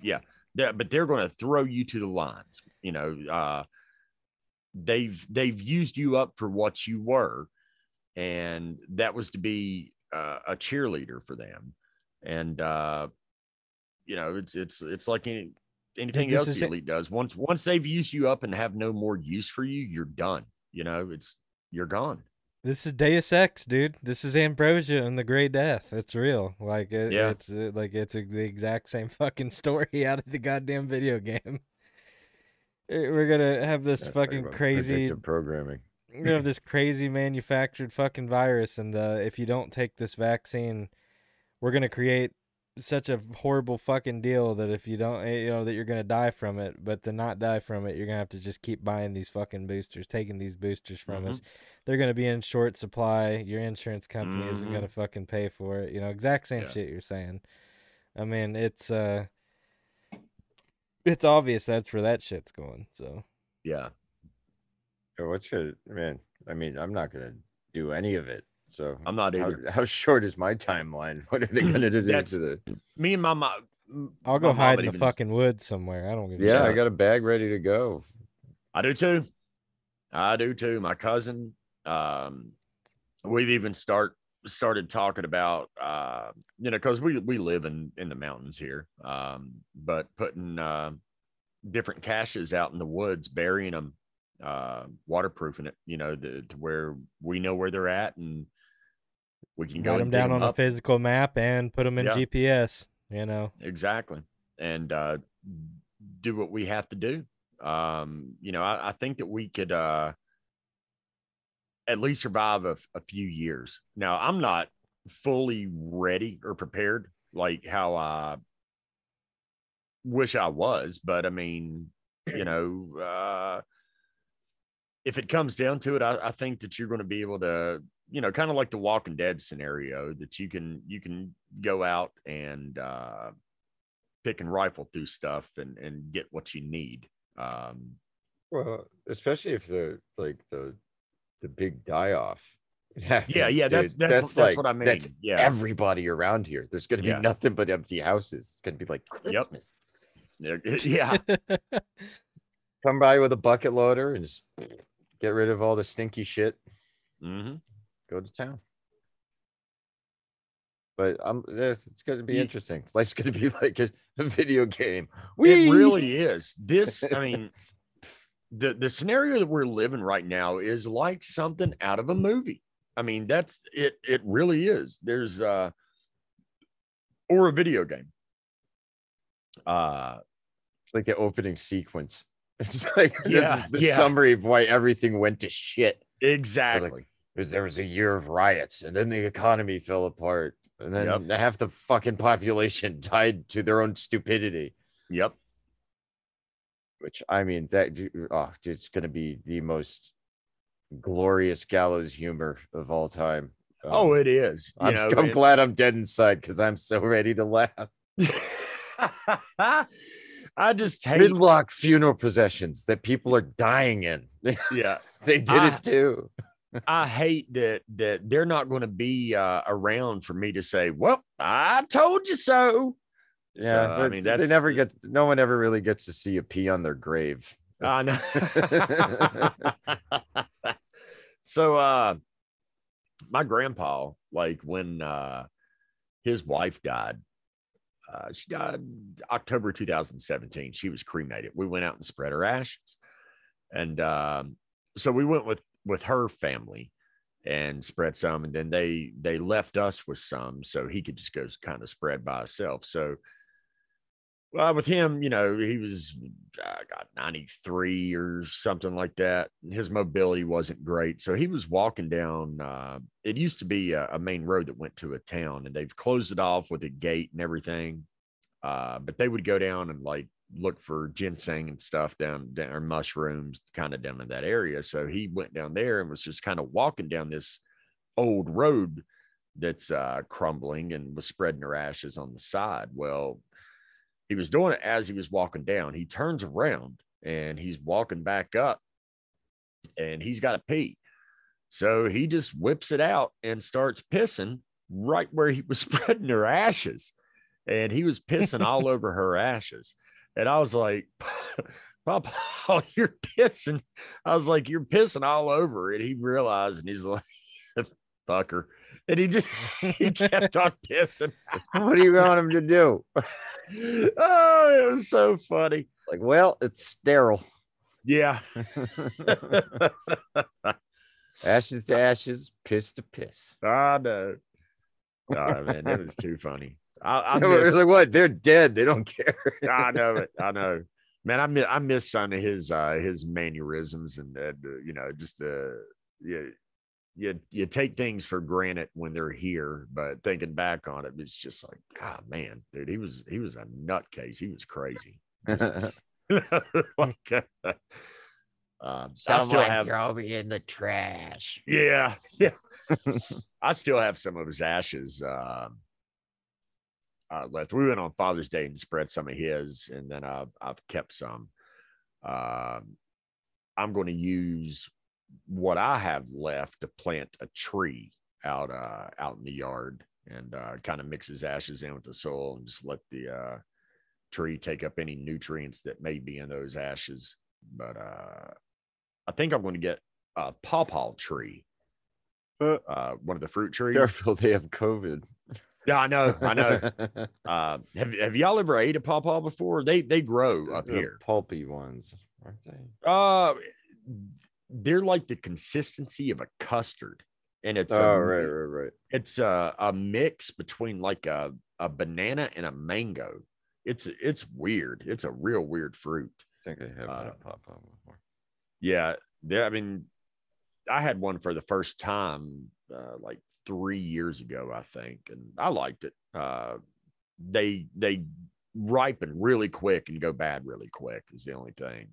yeah but they're going to throw you to the lines you know uh they've they've used you up for what you were and that was to be uh, a cheerleader for them and uh you know it's it's it's like any anything
this
else the
it.
elite does once once they've used you up and have no more use for you you're done you know it's you're gone
This is Deus Ex, dude. This is Ambrosia and the Gray Death. It's real. Like it,
Yeah.
it's uh, like it's a, the exact same fucking story out of the goddamn video game. Eh, We're gonna have this
Yeah,
fucking crazy
programming.
you know this crazy manufactured fucking virus and uh, if you don't take this vaccine we're going to create such a horrible fucking deal that if you don't eh, you know that you're going to die from it but to not die from it you're going to have to just keep buying these fucking boosters taking these boosters from us. They're going to be in short supply. Your insurance company isn't going to fucking pay for it. You know exact same
Yeah.
shit you're saying. I mean it's uh it's obvious that's where that shit's going so
yeah
what's good, man? I mean, I'm not gonna do any of it. So
i'm not
how,
either
how short is my timeline? What are they gonna do
That's-
to the?
me and my mom
i'll go hide in the fucking woods somewhere i don't give a
Yeah,
shit.
I got a bag ready to go.
I do too. I do too. My cousin, um, we've even start started talking about, uh, you know, because we we live in in the mountains here, um, but putting uh, different caches out in the woods, burying them, uh, waterproofing it, you know, the, to where we know where they're at and we can go
Write
and
them down on a physical map and put them in
Yeah.
GPS. You know,
exactly and uh do what we have to do um you know i, I think that we could uh at least survive a few years. Now i'm not fully ready or prepared like how i wish i was but i mean you know uh if it comes down to it i, I think that you're going to be able to you know kind of like the walking dead scenario that you can you can go out and uh pick and rifle through stuff and and get what you need. Um
Well, especially if the like the the big die off
Yeah, yeah,
happens,
that's
dude.
that's that's,
like
what I mean.
That's
yeah,
everybody around here. There's gonna be
Yeah.
nothing but empty houses. It's gonna be like
Yep.
Christmas.
yeah,
Come by with a bucket loader and just get rid of all the stinky shit.
hmm
Go to town. But um, eh, it's going to be
Ye-
interesting. Life's going to be like a, a video game.
it really is. This, I mean, the the scenario that we're living right now is like something out of a movie. I mean, that's it. It really is. There's uh, or a video game. Uh,
It's like the opening sequence. It's like
Yeah,
the,
yeah.
summary of why everything went to shit.
exactly.
Because There was a year of riots, and then the economy fell apart, and then
Yep.
half the fucking population died to their own stupidity.
Yep.
Which I mean, that oh, it's going to be the most glorious gallows humor of all time.
oh,
Um,
it is.
I'm,
know,
I'm
and-
glad I'm dead inside because I'm so ready to laugh.
I just hate.
Gridlock funeral processions that people are dying in.
Yeah,
they did
I-
it too.
I hate that that they're not going to be uh, around for me to say, "Well, I told you so."
Yeah,
So, I mean,
they never get. No one ever really gets to see a pee on their grave.
I no. so, uh, my grandpa, like when uh, his wife died, uh, she died October 2017. She was cremated. We went out and spread her ashes, and um, so we went with with her family and spread some, and then they they left us with some, so he could just go kind of spread by himself. So. Well, with him, you know, he was uh, got 93 or something like that. His mobility wasn't great. So he was walking down. Uh, it used to be a, a main road that went to a town, and they've closed it off with a gate and everything. Uh, but they would go down and like look for ginseng and stuff down down or mushrooms kind of down in that area. So he went down there and was just kind of walking down this old road that's uh, crumbling and was spreading her ashes on the side. Well, he was doing it as he was walking down. He turns around and he's walking back up and he's got to pee. So he just whips it out and starts pissing right where he was spreading her ashes. And he was pissing all over her ashes. And I was like, Papa, you're pissing. I was like, you're pissing all over. And he realized and he's like, fucker. And he just he kept on pissing.
what do you want him to do?
oh, it was so funny.
Like, well, it's sterile.
Yeah.
ashes to ashes, piss to piss.
I know. Oh man, it was too funny. I, I
No,
miss,
like what? They're dead. They don't care.
I know it. I know. Man, I miss I miss some of his uh his mannerisms and uh, the, you know just uh yeah you you take things for granted when they're here, but thinking back on it, it's just like, God, man, dude, he was he was a nutcase. He was crazy. Just- like, uh, um, I still have
throw me in the trash.
Yeah, yeah. I still have some of his ashes um uh, left. We went on Father's Day and spread some of his, and then I've I've kept some. Um, I'm going to use what I have left to plant a tree out uh, out in the yard, and uh, kind of mix his ashes in with the soil, and just let the uh, tree take up any nutrients that may be in those ashes. But uh, I think I'm going to get a pawpaw tree,
Uh,
uh, one of the fruit trees.
Careful, they have COVID.
Yeah, I know, I know. Uh, have have y'all ever ate a pawpaw before? They they grow up here.
pulpy ones, aren't they?
Uh, they're like the consistency of a custard, and it's
oh,
a,
right, right, right.
it's a, a mix between like a a banana and a mango. It's it's weird. It's a real weird fruit.
I think I have
Uh,
had pawpaw before.
Yeah, there. I mean, I had one for the first time uh, like three years ago, I think, and I liked it. Uh, they they ripen really quick and go bad really quick is the only thing.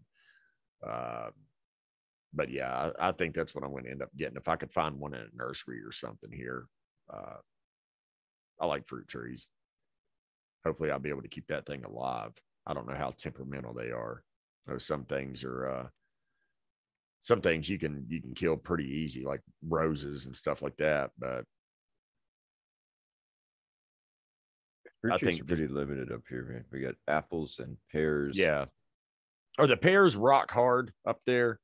Uh, but yeah, I, I think that's what I'm going to end up getting if I could find one in a nursery or something here. Uh, I like fruit trees. Hopefully, I'll be able to keep that thing alive. I don't know how temperamental they are. I know some things are uh, some things you can you can kill pretty easy, like roses and stuff like that. But
Fruit
I
trees
think
pretty limited up here, man. We got apples and pears.
yeah, are the pears rock hard up there?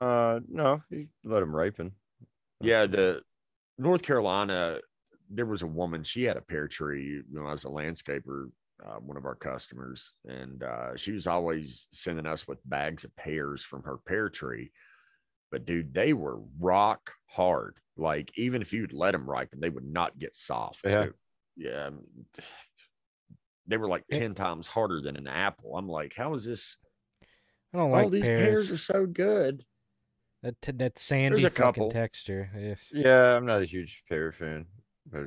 Uh, no, you let them ripen.
Yeah, the North Carolina, there was a woman, she had a pear tree when I was a landscaper, uh, one of our customers, and uh, she was always sending us with bags of pears from her pear tree. But dude, they were rock hard. Like even if you'd let them ripen, they would not get soft.
Yeah.
They- yeah. um, They were like 10 times harder than an apple. I'm like, how is this?
I don't
Oh,
like
these
pears.
pears are so good.
That t- that sandy fucking
couple.
texture. Yeah.
Yeah, I'm not a huge pear fan, but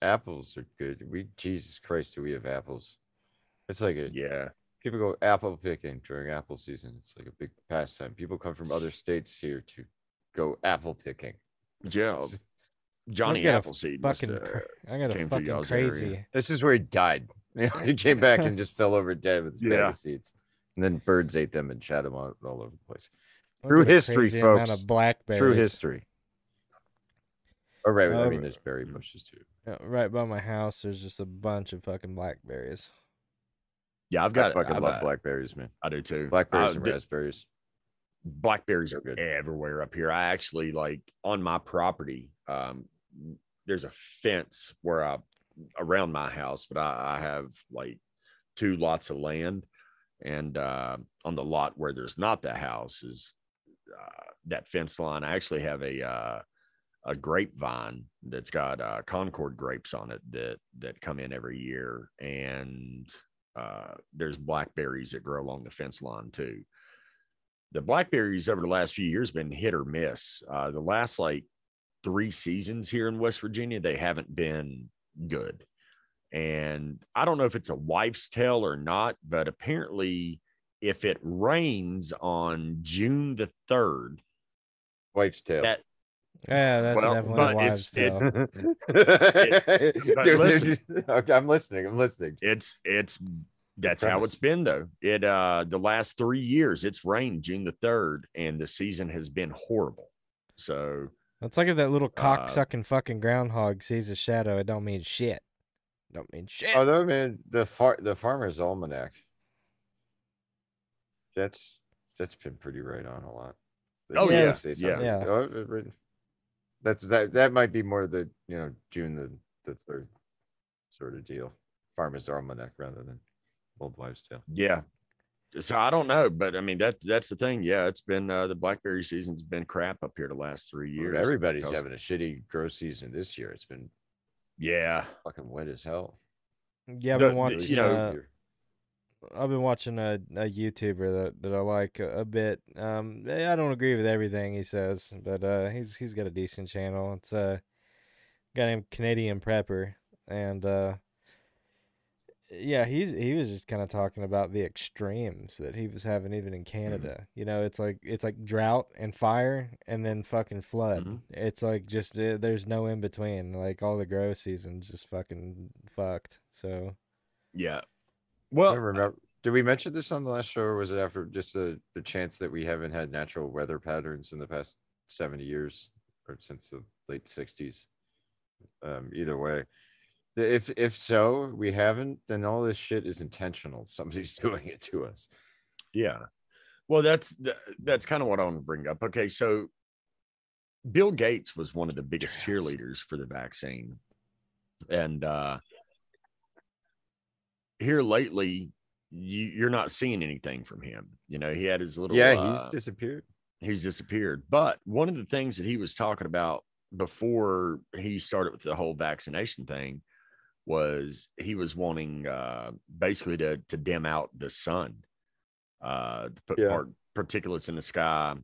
apples are good. We Jesus Christ, do we have apples? It's like a
Yeah.
people go apple picking during apple season. It's like a big pastime. People come from other states here to go apple picking.
Yeah. Johnny Appleseed. must
Fucking,
have-
cra- uh, I got a
came through
fucking
y'all's area.
crazy.
This is where he died. he came back and just fell over dead with his bag of seeds. And then birds ate them and shat them all, all over the place.
I
True history,
crazy amount
folks.
of blackberries.
True history. Oh, right. I mean, there's berry bushes too.
Uh, Right by my house, there's just a bunch of fucking blackberries.
Yeah, I've
I
got.
fucking
I've,
love
uh,
blackberries, man.
I do too.
Blackberries
Uh,
and
the-
raspberries.
blackberries are
They're good.
everywhere up here. I actually like on my property. Um, there's a fence where I around my house, but I, I have like two lots of land, and uh, on the lot where there's not the house is uh, that fence line. I actually have a uh, a grapevine that's got uh, Concord grapes on it that that come in every year, and uh, there's blackberries that grow along the fence line too the blackberries over the last few years been hit or miss. Uh, the last like three seasons here in West Virginia, they haven't been good. And I don't know if it's a wife's tale or not, but apparently, if it rains on June the third,
Wife's tale.
that
Yeah, that's
Well,
definitely
but
a
it's-
wives'
it-
tale.
but
Dude,
listen.
okay, I'm listening. I'm listening.
it's it's that's how it's been though. It uh the last three years it's rained June the third, and the season has been horrible. So
It's like if that little
Uh,
cock sucking fucking groundhog sees a shadow, it don't mean shit. Don't mean shit.
Oh no, man! The far the farmer's almanac. That's that's been pretty right on a lot. They
Oh,
yeah.
say
Yeah.
Yeah.
Oh, it- it- That's that. That might be more the you know June the the third sort of deal. Farmer's almanac rather than old wives' tale.
Yeah. So I don't know, but I mean that that's the thing. Yeah, it's been uh, the blackberry season's been crap up here the last three years.
Everybody's
because-
having a shitty grow season this year. It's been
yeah.
fucking wet as hell.
yeah, I've
the-
been
the-
watching.
you know,
uh, I've been watching a, a YouTuber that, that I like a, a bit. Um, eh, I don't agree with everything he says, but uh, he's he's got a decent channel. It's a guy named Canadian Prepper, and uh, yeah, he's he was just kind of talking about the extremes that he was having even in Canada. You know, it's like it's like drought and fire, and then fucking flood.
Mhm.
It's like just uh, there's no in between. Like all the grow seasons just fucking fucked. So.
Yeah.
I
Well,
don't remember. Did we mention this on the last show, or was it after just the the chance that we haven't had natural weather patterns in the past seventy years, or since the late sixties? Um, either way, if if so, we haven't. Then all this shit is intentional. Somebody's doing it to us.
Yeah. Well, that's that's kind of what I want to bring up. Okay, so Bill Gates was one of the biggest
Yes.
cheerleaders for the vaccine. And uh here lately you, you're not seeing anything from him. You know, he had his little
yeah,
uh,
he's disappeared.
he's disappeared. But one of the things that he was talking about before he started with the whole vaccination thing was he was wanting uh, basically to to dim out the sun, uh, to put
Yeah.
part particulates in the sky,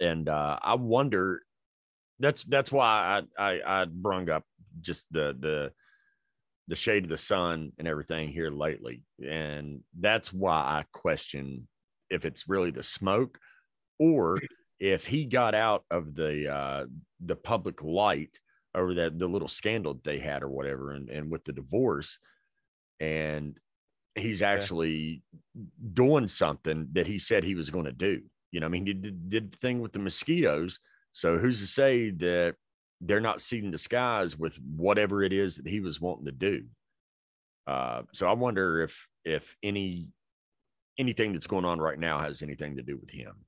and uh, I wonder. That's that's why I I, I brung up just the the the shade of the sun and everything here lately, and that's why I question if it's really the smoke or if he got out of the uh the public light over that the little scandal they had or whatever and, and with the divorce. And he's actually doing something that he said he was going to do. You know, I mean, he did, did the thing with the mosquitoes. So who's to say that they're not seeding the skies with whatever it is that he was wanting to do? Uh, so I wonder if if any anything that's going on right now has anything to do with him.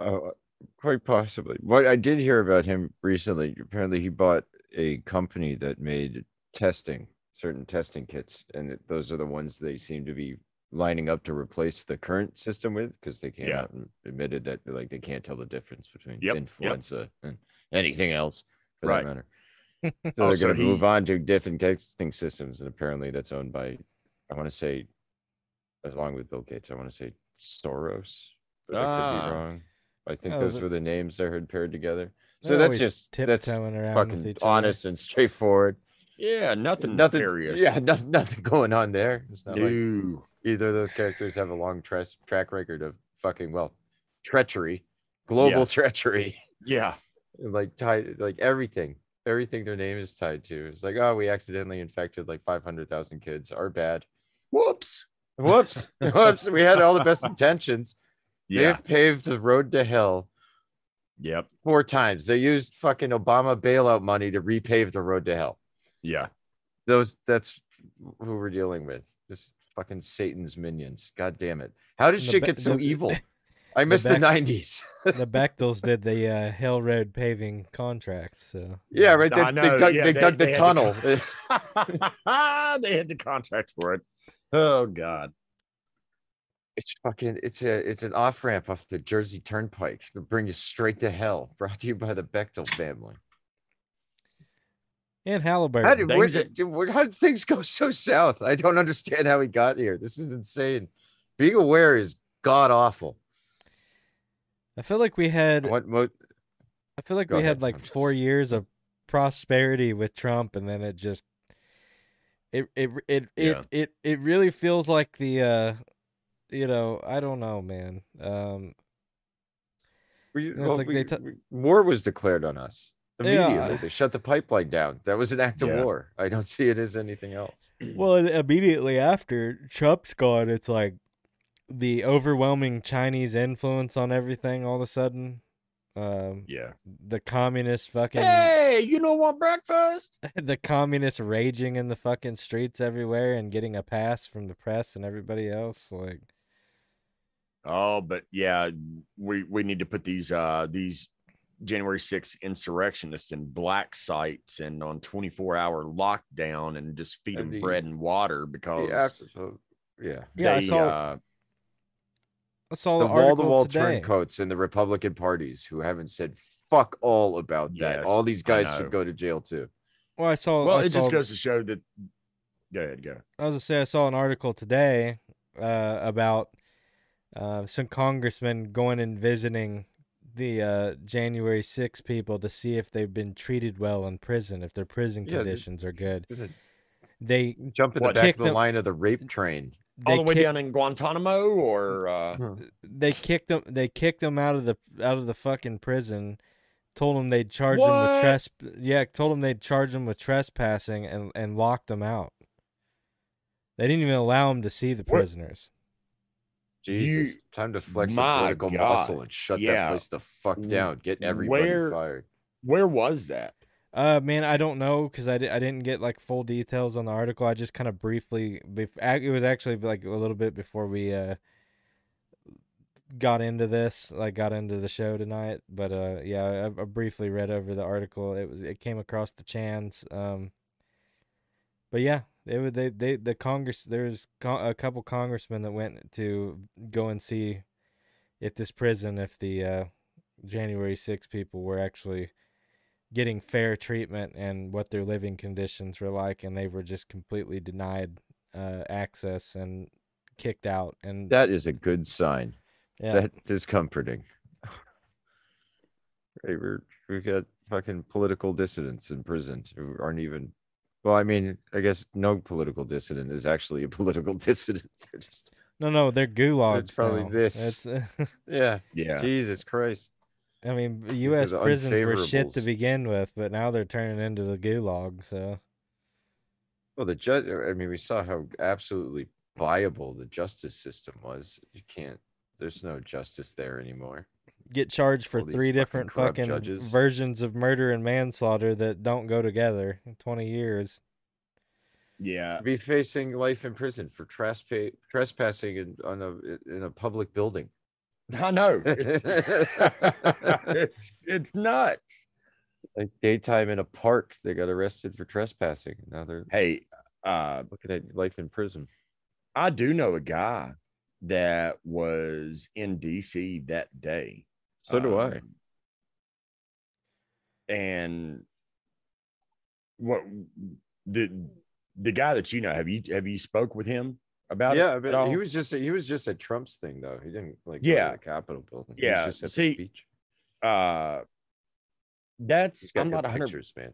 Oh, quite possibly. What I did hear about him recently, apparently he bought a company that made testing, certain testing kits, and those are the ones they seem to be lining up to replace the current system with because they came
Yeah.
out and admitted that like they can't tell the difference between
Yep, yep.
influenza and anything else for
Right.
that matter. So they're going to move on to different testing systems, and apparently that's owned by, I want to say, along with Bill Gates, I want to say Soros, but I could
Ah.
be wrong. I think
Oh,
those were the names I heard paired together. So that's just that's
tiptoeing around with
fucking honest and straightforward.
Yeah, nothing,
Nothing,
serious.
yeah, nothing, nothing going on there. It's not like either of those characters have a long tres- track record of fucking well, treachery, global
Yeah.
treachery.
Yeah.
Like tied like everything everything their name is tied to. It's like oh we accidentally infected like 500000 kids. Our bad.
Whoops.
whoops. Whoops. We had all the best intentions.
Yeah.
they've paved the road to hell.
Yep.
four times. They used fucking obama bailout money to repave the road to hell.
Yeah.
those that's who we're dealing with. This fucking satan's minions. God damn it. How did shit
Be-
get so
the-
evil i missed the
Beck-
90s
the Bechtels did the uh, Hill Road paving contract, so
yeah right they,
I
they dug,
yeah,
they
they-
dug the
they had
tunnel
the they had the contract for it. Oh God.
It's fucking it's a it's an off ramp off the Jersey Turnpike to bring you straight to hell. Brought to you by the Bechtel family.
and Halliburton.
How did, where,
Things that-
did- where- how did things go so south? I don't understand how we got here. This is insane. Being aware is god awful.
I feel like we had
What mo-
I feel like
Go
we
ahead,
had like
I'm
four years of prosperity with Trump, and then it just it it it it
Yeah.
it, it really feels like the uh you know I don't know man um
we,
it's
well,
like
we-
they t-
war was declared on us immediately.
Yeah.
They shut the pipeline down. That was an act of
Yeah.
war. I don't see it as anything else.
well immediately after Trump's gone it's like the overwhelming Chinese influence on everything all of a sudden um
Yeah.
the communist fucking
Hey, you don't want breakfast?
the communists raging in the fucking streets everywhere and getting a pass from the press and everybody else like
Oh, but yeah, we we need to put these uh these January 6th insurrectionists in black sites and on 24 hour lockdown and just feed
And
them
the-
bread and water because
Yeah, so- yeah.
Yeah, I saw-
uh,
I saw
the
the
wall to wall turncoats in the Republican parties who haven't said fuck all about that.
Yes,
all these guys should go to jail too.
Well, I saw.
well,
I
it just goes to show that. Go ahead, go.
I was gonna say I saw an article today uh, about uh, some congressmen going and visiting the uh, January 6 people to see if they've been treated well in prison, if their prison
Yeah, they-
conditions are good. They
Jump in the back of the
them-
line of the rape train.
All the way
kick-
down in Guantanamo, or uh,
they kicked them. They kicked them out of the out of the fucking prison. Told them they'd charge them with
What?
tres. Yeah, told them they'd charge them with trespassing and and locked them out. They didn't even allow them to see the
What?
prisoners.
Jesus, time to flex a political
God.
muscle and shut
Yeah.
that place the fuck down. Get everybody
Where-
fired.
where was that?
Uh, man, I don't know because I, di- I didn't get like full details on the article. I just kind of briefly, bef- it was actually like a little bit before we uh got into this, like got into the show tonight. But uh, yeah, I, I briefly read over the article. It was it came across the chans. Um, but yeah, they would they they the Congress there was co- a couple congressmen that went to go and see at this prison if the uh January 6 people were actually getting fair treatment and what their living conditions were like and they were just completely denied uh, access and kicked out and
That is a good sign.
yeah
That is comforting. Hey, we're we got fucking political dissidents in prison who aren't even. Well, I mean, I guess no political dissident is actually a political dissident. They're just
no no they're gulags
probably
now.
this.
It's,
yeah.
Yeah,
Jesus Christ.
I mean us prisons were shit to begin with but now they're turning into the gulag so
Well, the judge. I mean, we saw how absolutely viable the justice system was. You can't. There's no justice there anymore.
get charged for
All
three different
corrupt
fucking
judges.
versions of murder and manslaughter that don't go together in 20 years.
Yeah.
be facing life in prison for trespa- trespassing in on a in a public building.
I know. It's, it's it's nuts.
Like daytime in a park, they got arrested for trespassing. Now they're
Hey, uh,
looking at life in prison.
I do know a guy that was in DC that day.
So do I.
Um, And what the the guy that you know have you have you spoke with him about
Yeah,
it
but he was just he was just at Trump's thing though. He didn't like go to
Yeah.
the Capitol building. He was
Yeah,
just at the
see,
speech.
uh that's I'm not a hundred
pictures, man.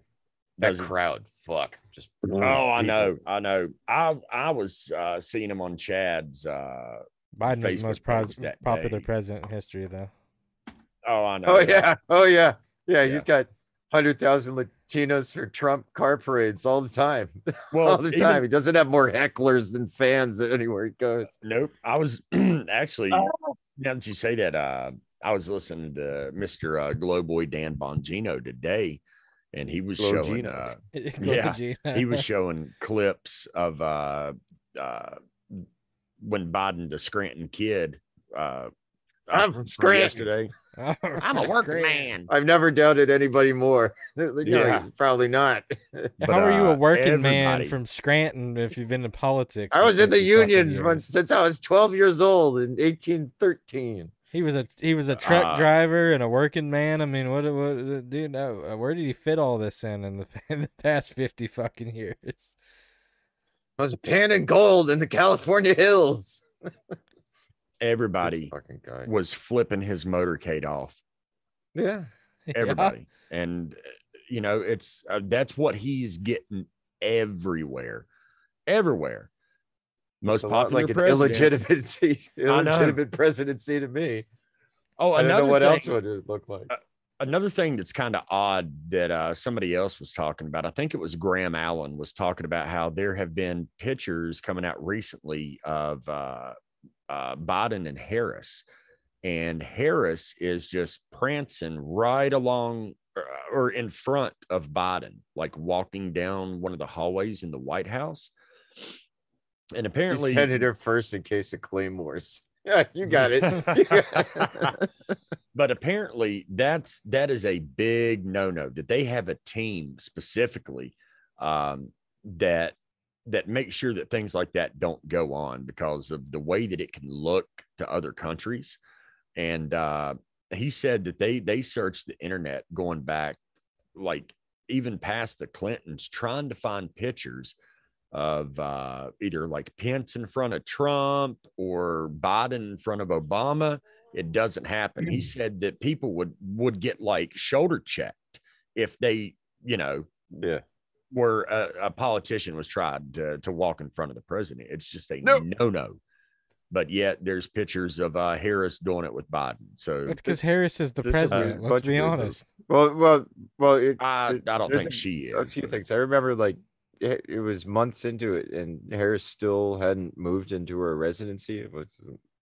That
Does he?
crowd, fuck. Just
Oh, I know, I know. I I was uh seeing him on Chad's uh
Biden is the
Facebook
most pro- popular
day.
president in history, though.
oh I know.
Oh yeah, oh yeah, yeah.
Yeah.
He's got hundred thousand Latinos for Trump car parades all the time,
Well,
all the
even-
time. He doesn't have more hecklers than fans anywhere he goes.
Nope. I was actually now that you say that, uh, I was listening to Mr. Uh, Glowboy Dan Bongino today, and he was showing uh, Yeah, he
he
was showing clips of uh, uh, when Biden, the Scranton kid, uh,
I'm
uh,
from Scranton.
yesterday. I'm a working man.
I've never doubted anybody more. No,
Yeah.
probably not.
But,
How are you a
uh,
working man from Scranton if you've been in politics?
I was in the union when- since I was 12 years old in 1813.
He was a he was a truck
Uh,
driver and a working man. I mean, what what dude? Uh, where did he fit all this in in the, in the past fifty fucking years?
I was panning gold in the California hills.
Everybody was flipping his motorcade off.
Yeah.
Yeah.
everybody and uh, you know it's uh, that's what he's getting everywhere everywhere most popular
like an
president.
illegitimate,
know.
illegitimate presidency to me.
oh
I don't
another
know what
thing,
else would it look like.
another thing that's kind of odd that uh, somebody else was talking about i think it was graham allen was talking about how there have been pictures coming out recently of uh, uh, biden and harris and harris is just prancing right along uh, or in front of biden like walking down one of the hallways in the white house and apparently
headed her first in case of claymores. Yeah, you got it. You got it.
but apparently that's that is a big no-no that they have a team specifically um, that that makes sure that things like that don't go on because of the way that it can look to other countries and uh, he said that they they searched the internet going back like even past the clintons trying to find pictures of uh, either like Pence in front of Trump or Biden in front of Obama. It doesn't happen. He said that people would would get like shoulder checked if they, you know,
yeah.
Were a, a politician was tried to, to walk in front of the president. It's just a
Nope.
no no. But yet there's pictures of uh, Harris doing it with Biden. So
That's because Harris is the
this is
president. Let's be honest.
Well, well, well. It,
I,
it-
I don't think
a-
she
a few
but-
things. I remember like it, it was months into it, and Harris still hadn't moved into her residency. It was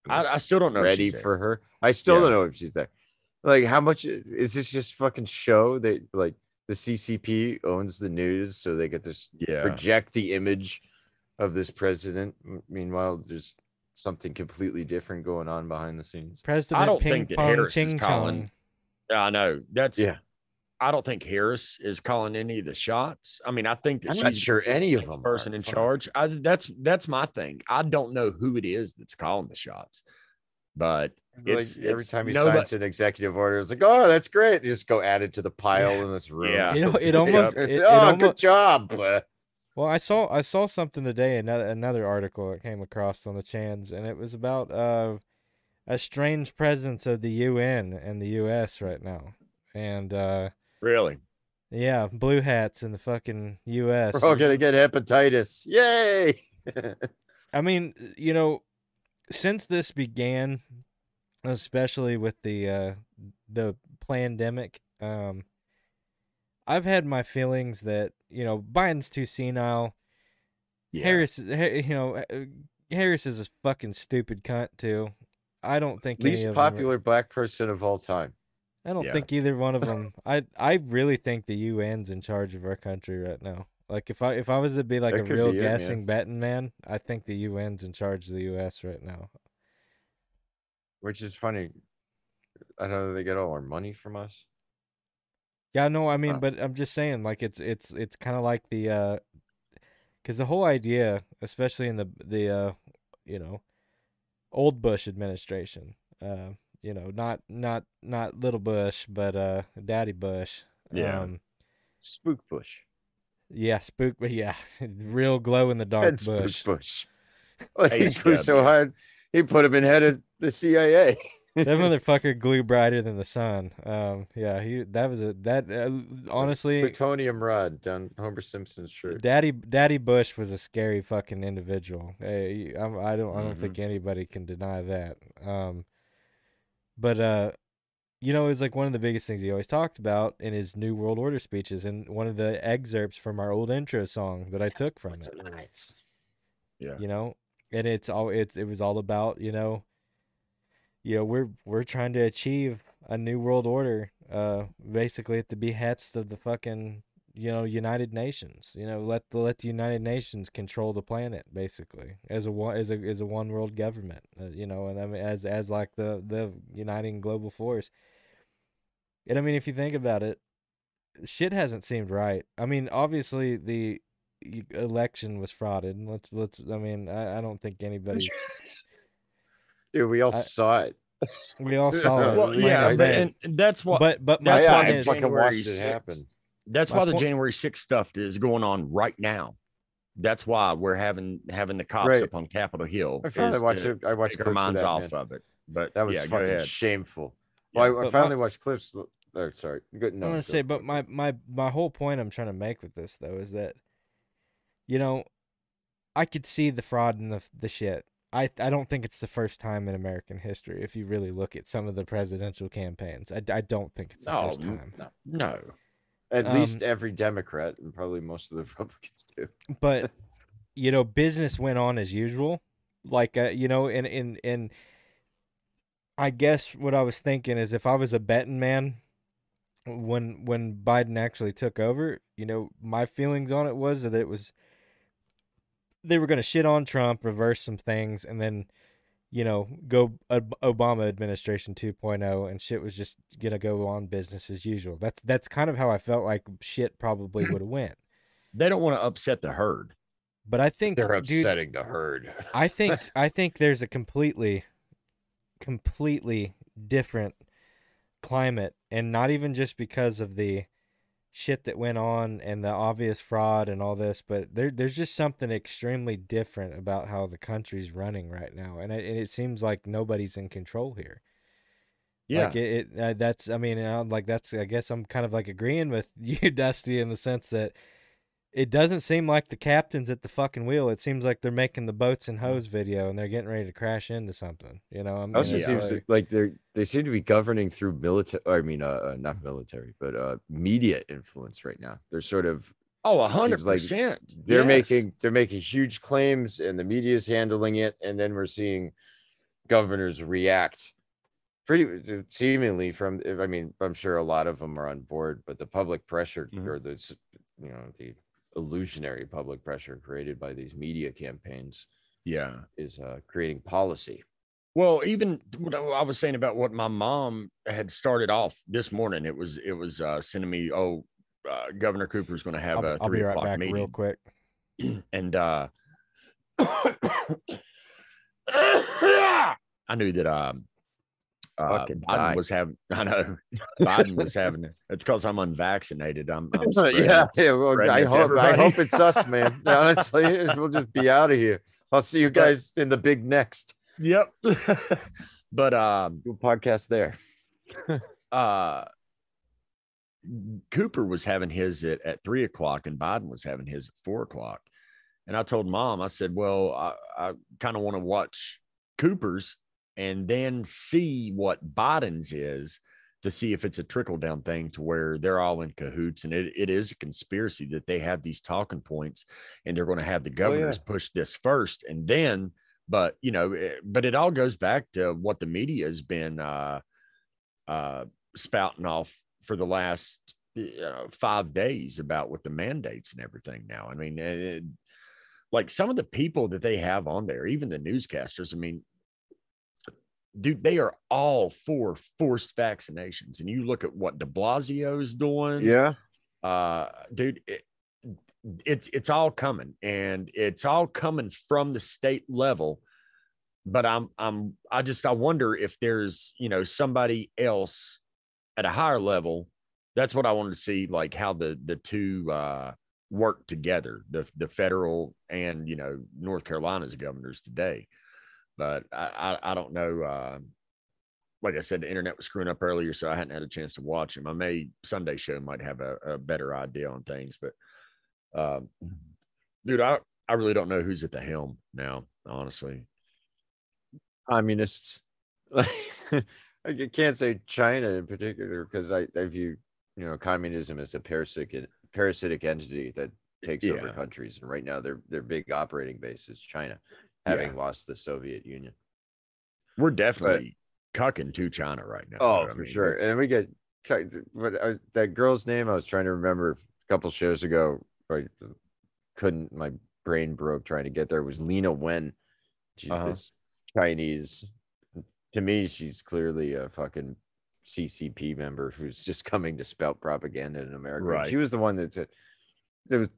I, I still don't know. if
ready
she's there.
for her. I still
Yeah.
don't know if she's there. Like, how much is this just fucking show that like the CCP owns the news so they get to s-
yeah.
project the image of this president? Meanwhile, there's something completely different going on behind the scenes.
President
don't
Ping
think that
Pong
Harris is calling-
Chong.
I know. That's
Yeah.
I don't think Harris is calling any of the shots. I mean, I think that
I'm
she's
not sure any of
the
them
person in
Fuck.
charge. I, that's that's my thing. I don't know who it is that's calling the shots, but
Like, every
it's
time he
nobody-
signs an executive order, it's like, oh, that's great. They just go add it to the pile in this room.
Yeah.
It, it almost it, it
oh,
almost
good job.
Well, I saw I saw something today, another another article that came across on the Chans, and it was about uh, a strange presence of the UN and the US right now, and uh,
really.
yeah, blue hats in the fucking US.
We're all gonna get hepatitis. Yay!
I mean, you know, since this began, especially with the uh, the pandemic, um, I've had my feelings that you know Biden's too senile.
Yeah.
Harris, Ha- you know, uh, Harris is a fucking stupid cunt too. I don't think
Least
them are-
popular black person of all time.
I don't
Yeah.
think either one of them. I I really think the UN's in charge of our country right now. Like if I if I was to be like
That
a real
be it,
guessing betting man, I think the UN's in charge of the US right now.
Which is funny. I don't know they get all our money from us.
Yeah, no, I mean,
Huh.
but I'm just saying, like it's it's it's kind of like the, uh, because the whole idea, especially in the the uh, you know, old Bush administration, uh, you know, not not not little Bush, but uh, Daddy Bush.
Yeah.
Um,
Spook Bush.
yeah, spook, but yeah, real glow in the dark
Head
Bush.
Spook Bush. Well, he
He's
flew
dead,
so
man.
hard, he put him in head of the CIA.
that motherfucker glue brighter than the sun. Um, yeah, he that was a that uh, honestly,
Plutonium rod down Homer Simpson's shirt.
Daddy Daddy Bush was a scary fucking individual. Hey, I'm, I don't I don't
Mhm.
think anybody can deny that. Um, but uh, you know, it was like one of the biggest things he always talked about in his New World Order speeches, and one of the excerpts from our old intro song that I took from it.
Yeah.
You know, and it's all it's it was all about you know, you know we're we're trying to achieve a new world order, uh, basically at the behest of the fucking you know United Nations. You know, let the let the United Nations control the planet basically as a one as a as a one world government. Uh, you know, and I mean as as like the the uniting global force. And I mean, if you think about it, shit hasn't seemed right. I mean, obviously the election was frauded. Let's let's. I mean, I, I don't think anybody's.
Dude, we all
I-
saw it.
We all saw it.
Well,
Well, yeah, but, and that's what
but but my
That's
yeah,
why
point
I
the
is,
fucking
January
watched it happen.
That's
My
why the January 6th stuff is going on right now. That's why we're having having the cops
Right.
up on Capitol Hill.
I finally
is
watched
to
it. I watched
Take our
clips of that,
off
man.
of it. But
That was
yeah,
fucking
ahead.
shameful.
Yeah,
Well, I, I
but my-
finally watched clips. Oh, sorry. Good. No,
I'm gonna
go-
say, but my my my whole point I'm trying to make with this though is that, you know, I could see the fraud and the the shit. I I don't think it's the first time in American history. If you really look at some of the presidential campaigns, I, I don't think it's the
No,
first time.
no.
No.
At
um,
least every Democrat and probably most of the Republicans do.
but you know business went on as usual like uh, you know and and and i guess what i was thinking is if i was a betting man when when biden actually took over you know my feelings on it was that it was they were going to shit on trump reverse some things and then you know go obama administration 2.0 and shit was just going to go on business as usual that's that's kind of how i felt like shit probably would have went
They don't want to upset the herd.
but i think
They're
dude,
upsetting the herd.
I think I think there's a completely completely different climate and not even just because of the shit that went on and the obvious fraud and all this but there there's just something extremely different about how the country's running right now and it, and it seems like nobody's in control here
Yeah.
like it, it uh, that's i mean uh, like that's i guess i'm kind of like agreeing with you dusty in the sense that it doesn't seem like the captain's at the fucking wheel it seems like they're making the boats and hose video and they're getting ready to crash into something you know i mean
Also,
it's
seems
like-
like, like they're they seem to be governing through military. I mean, uh, uh, not military, but uh, media influence right now. They're sort of
oh, a hundred
like
percent.
they're
Yes.
making they're making huge claims, and the media is handling it, and then we're seeing governors react pretty seemingly from. I mean, I'm sure a lot of them are on board, but the public pressure
Mhm.
or the you know the illusionary public pressure created by these media campaigns
Yeah.
is uh, creating policy.
Well, even what I was saying about what my mom had started off this morning, it was it was uh, sending me, oh, uh, Governor Cooper's going to have
I'll,
a
I'll
three
be right
o'clock
back
meeting,
real quick
and uh, I knew that um, uh, Biden
die.
was having. I know Biden was having. it. It's because I'm unvaccinated. I'm, I'm
yeah, yeah. Well, I hope I hope it's us, man. Honestly, we'll just be out of here. I'll see you guys in the big next.
Yep. but um,
a podcast there.
uh Cooper was having his at, at three o'clock and Biden was having his at four o'clock. And I told mom, I said, Well, I, I kind of want to watch Cooper's and then see what Biden's is to see if it's a trickle down thing to where they're all in cahoots. And it, it is a conspiracy that they have these talking points and they're going to have the
Oh, yeah.
governors push this first. And then but you know, it, but it all goes back to what the media has been uh, uh, spouting off for the last you know, five days about with the mandates and everything. Now, I mean, it, like some of the people that they have on there, even the newscasters. I mean, dude, they are all for forced vaccinations. And you look at what De Blasio is doing.
Yeah.
Uh, dude, it, it's it's all coming, and it's all coming from the state level. But I'm I'm I just I wonder if there's you know somebody else at a higher level. That's what I wanted to see, like how the the two uh, work together, the the federal and you know North Carolina's governors today but I, I, I don't know. Uh, like I said, the internet was screwing up earlier, so I hadn't had a chance to watch him. I may Sunday show might have a, a better idea on things, but um, dude, I I really don't know who's at the helm now. Honestly,
communists. I can't say China in particular because I, I view you know communism as a parasitic parasitic entity that takes yeah. over countries, and right now their their big operating base is China having yeah. lost the Soviet Union.
We're definitely but, cucking to China right now.
Oh, for mean, sure. And we get but uh, that girl's name I was trying to remember a couple shows ago. I couldn't. My brain broke trying to get there. Was Leana Wen? She's uh-huh. this Chinese. To me, she's clearly a fucking CCP member who's just coming to spout propaganda in America. Right. She was the one that said there was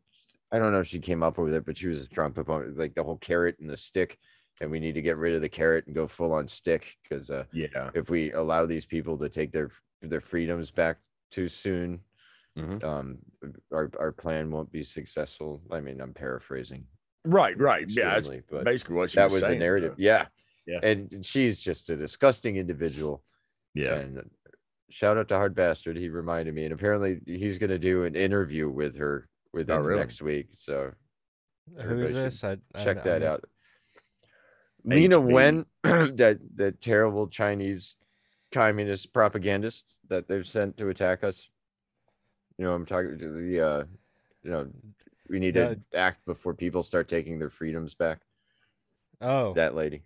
I don't know if she came up with it, but she was a Trump opponent, like the whole carrot and the stick. And we need to get rid of the carrot and go full on stick because uh,
yeah,
if we allow these people to take their their freedoms back too soon, mm-hmm. um, our our plan won't be successful. I mean, I'm paraphrasing.
Right, right, yeah, but basically what she
that
was,
was
saying,
the narrative. Though. Yeah, yeah, and she's just a disgusting individual.
Yeah,
and shout out to Hard Bastard. He reminded me, and apparently he's going to do an interview with her within oh, really? next week. So
who's this? I,
check I, that I out. Leana Wen, that the terrible Chinese communist propagandists that they've sent to attack us. You know, I'm talking to the uh you know, we need yeah. to act before people start taking their freedoms back.
Oh,
that lady.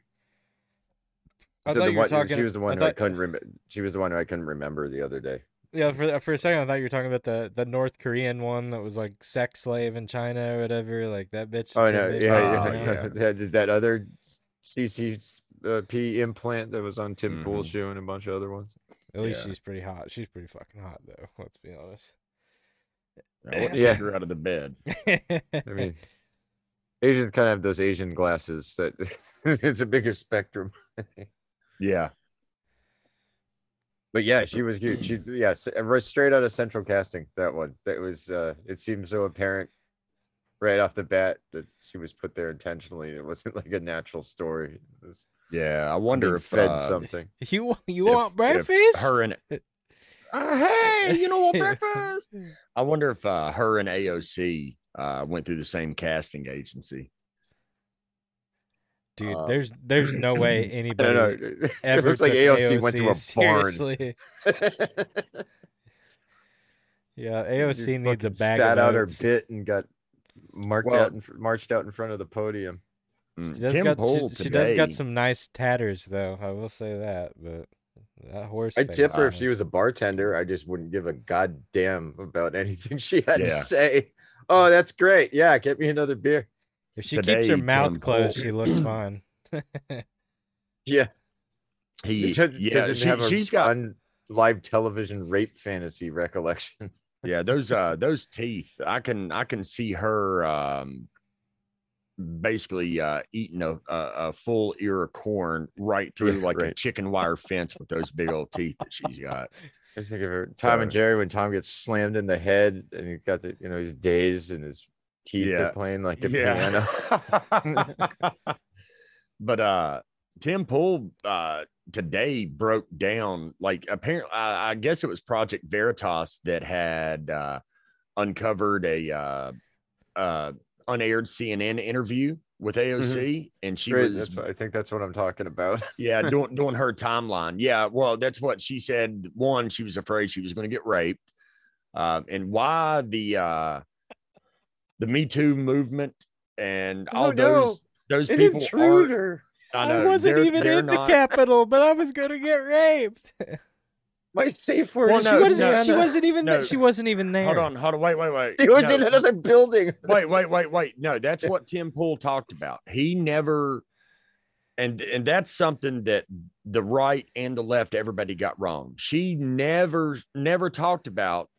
I so thought you were talking.
She was the one I, thought, I couldn't remember. She was the one who I couldn't remember the other day.
Yeah, for for a second I thought you were talking about the the North Korean one that was like sex slave in China or whatever. Like that bitch.
Oh no, yeah, yeah, yeah. That, that other CCP implant that was on Tim mm-hmm. Pool's show and a bunch of other ones.
At least yeah. she's pretty hot. She's pretty fucking hot though. Let's be honest.
I yeah, her out of the bed.
I mean, Asians kind of have those Asian glasses that it's a bigger spectrum.
yeah,
but yeah, she was cute. She yeah, straight out of central casting. That one. That was. uh It seemed so apparent right off the bat that she was put there intentionally. It wasn't like a natural story. Was,
yeah, I wonder if
fed
uh,
something.
You you if, want breakfast?
her and uh, hey, you know what breakfast? I wonder if uh, her and AOC uh, went through the same casting agency.
Dude, uh, there's there's no way anybody ever.
It looks like AOC, AOC, went to a seriously.
barn. yeah, AOC you needs a bag.
Spat
out
her bit and got marked well, out and marched out in front of the podium.
Mm, she does, got, she, she, does got some nice tatters, though. I will say that, but that horse.
I'd tip her if she was a bartender. I just wouldn't give a goddamn about anything she had yeah. to say. Oh, that's great. Yeah, get me another beer.
If she Today, keeps her mouth Tim closed, she looks fine.
yeah.
He, yeah, she, she's got
live television rape fantasy recollection.
yeah, those uh those teeth. I can I can see her um basically uh eating a, a, a full ear of corn right through like right. a chicken wire fence with those big old teeth that she's got.
I think of her Tom so, and Jerry when Tom gets slammed in the head and he got the you know his days and his teeth yeah. are playing like a yeah. piano.
but uh Tim Pool uh today broke down like apparently I, I guess it was Project Veritas that had uh uncovered a uh uh unaired CNN interview with AOC mm-hmm. and she Great. was
I think that's what I'm talking about.
yeah, doing doing her timeline. Yeah, well, that's what she said. One, she was afraid she was going to get raped. Uh, and why the uh the Me Too movement and oh, all oh, those no. those people are, I,
I, wasn't
they're-
even
they're
in
not-
the capital, but I was gonna get raped.
My safe word.
Well, no,
she,
she
wasn't,
no,
she wasn't even.
no.
She wasn't even there.
Hold on, hold on, wait, wait, wait.
She was
No,
in another building.
wait, wait, wait, wait. No, that's what Tim Pool talked about. He never, and and that's something that the right and the left, everybody got wrong. She never, never talked about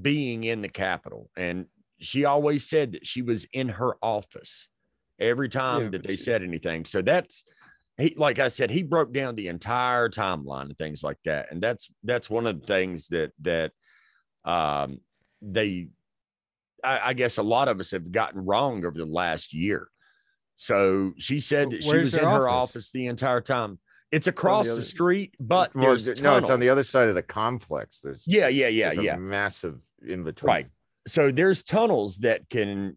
being in the Capitol, and she always said that she was in her office every time
Yeah,
that they
she-
said anything. So that's he, like I said, he broke down the entire timeline and things like that, and that's that's one of the things that that um they I, I guess a lot of us have gotten wrong over the last year. So she said that she
Where's
was in her
office?
office the entire time. It's across the,
other-
street, but
Well,
there's
th- no, it's on the other side of the complex. There's
Yeah, yeah, yeah,
there's a
yeah.
massive in between.
Right. So there's tunnels that can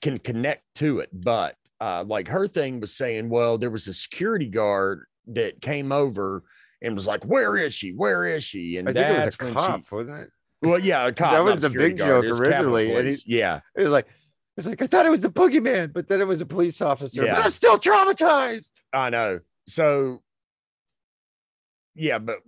can connect to it, but uh, like her thing was saying, well, there was a security guard that came over and was like, "Where is she? Where is she?" And
I
that's
was a
when
cop,
she.
wasn't it?
Well, yeah, a cop.
That was
a
the big
guard,
joke
it was Capitol
originally, and
Police. yeah,
It was like it's like I thought it was the boogeyman, but then it was a police officer.
Yeah.
But I'm still traumatized.
I know. So yeah, but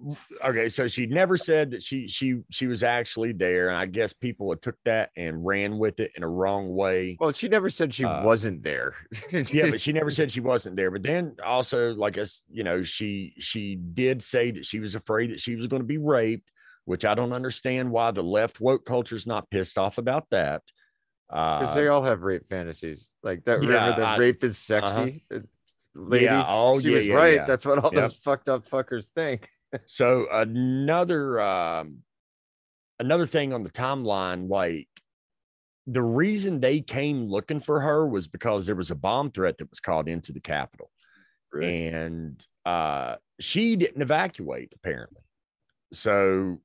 okay, so she never said that she she she was actually there, and I guess people took that and ran with it in a wrong way.
Well, she never said she
Uh,
wasn't there.
yeah, but she never said she wasn't there. But then also, like us, you know, she she did say that she was afraid that she was going to be raped, which I don't understand why the left woke culture is not pissed off about that.
because
Uh,
they all have rape fantasies. Like that.
yeah,
remember the
I-
rape is sexy. uh, Lady,
yeah, oh
she
yeah,
was
yeah,
right.
yeah.
That's what all
Yep.
those fucked up fuckers think.
So another um another thing on the timeline, like the reason they came looking for her was because there was a bomb threat that was called into the Capitol. And uh she didn't evacuate, apparently. So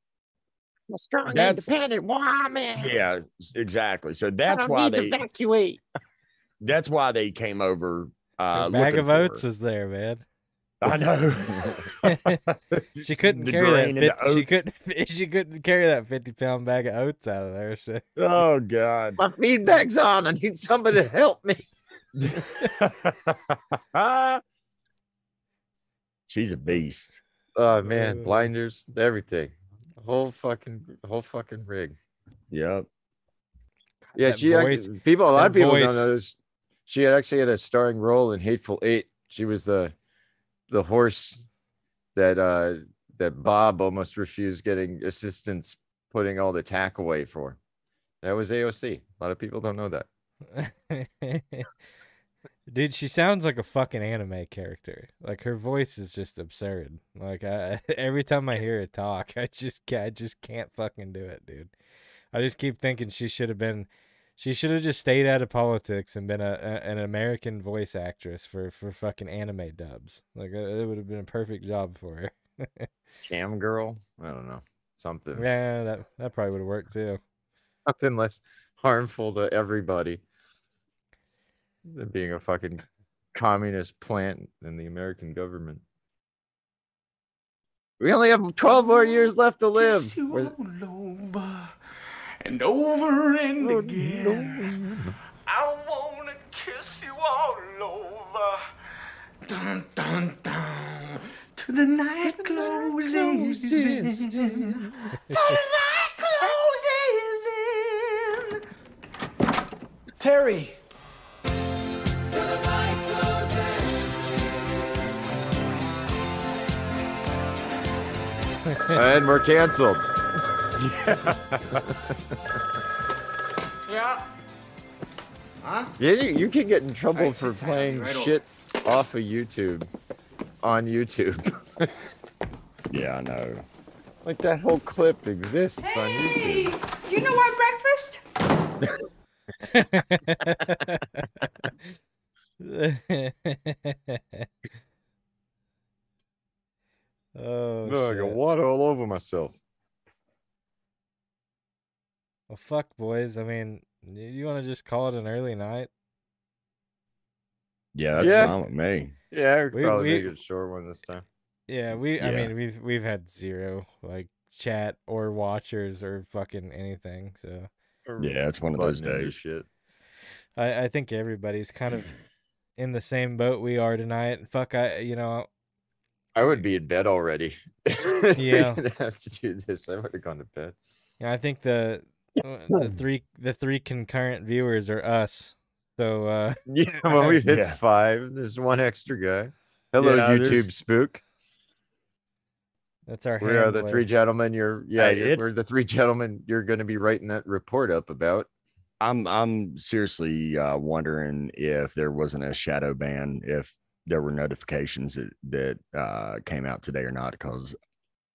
A strong,
That's-
independent woman.
yeah, exactly. So
I
that's
don't
why
need
they
evacuate.
that's why they came over uh
bag of oats was there, man.
I know.
she couldn't carry that. 50, she couldn't. She couldn't carry that fifty pound bag of oats out of there. She,
Oh God.
My feedback's on. I need somebody to help me.
She's a beast.
Oh man,
Uh.
blinders, everything. Whole fucking whole fucking rig.
Yep.
Yeah,
That
she
voice-
actually, people a lot of people
voice.
don't know this. She had actually had a starring role in Hateful Eight. She was the the horse that uh that Bob almost refused getting assistance putting all the tack away for. That was AOC. A lot of people don't know that.
Dude, she sounds like a fucking anime character. Like her voice is just absurd. Like I, every time I hear her talk, I just I just can't fucking do it, dude. I just keep thinking she should have been she should have just stayed out of politics and been a, a an American voice actress for for fucking anime dubs. Like uh, it would have been a perfect job for her.
Cam girl. I don't know. Something.
yeah, that that probably would have worked too.
Something less harmful to everybody than being a fucking communist plant in the American government. We only have 12 more years left to live.
Kiss you
We're-
all over and over and again. I wanna kiss you all over. Dun dun dun. To the night closes in. To the night closes in. Terry.
and we're canceled.
Yeah. Huh?
Yeah, you, you can get in trouble
Alright,
for playing
right
shit off of YouTube on YouTube.
Yeah, I know.
like that whole clip exists on
Hey,
YouTube.
you know our breakfast?
oh,
Oh, I got water all over myself.
Well, fuck, boys. I mean, you want to just call it an early night?
Yeah, that's
Yeah.
fine with me.
Yeah, we could
We-
probably
we-
make it a short one this time.
Yeah, we. I mean, we've we've had zero like chat or watchers or fucking anything. So
Yeah, it's one of those days.
Shit.
I I think everybody's kind of in the same boat we are tonight. Fuck, I you know
I would be in bed already.
Yeah.
I'd have to do this. I would have gone to bed.
Yeah, I think the the three the three concurrent viewers are us. So uh
Yeah, well, we've hit
Yeah.
five. There's one extra guy. Hello,
Yeah,
YouTube
there's-
spook.
that's our
We are the three gentlemen. You're yeah. You're-
it-
we're the three gentlemen. You're going to be writing that report up about.
I'm I'm seriously uh, wondering if there wasn't a shadow ban, if there were notifications that that uh, came out today or not, because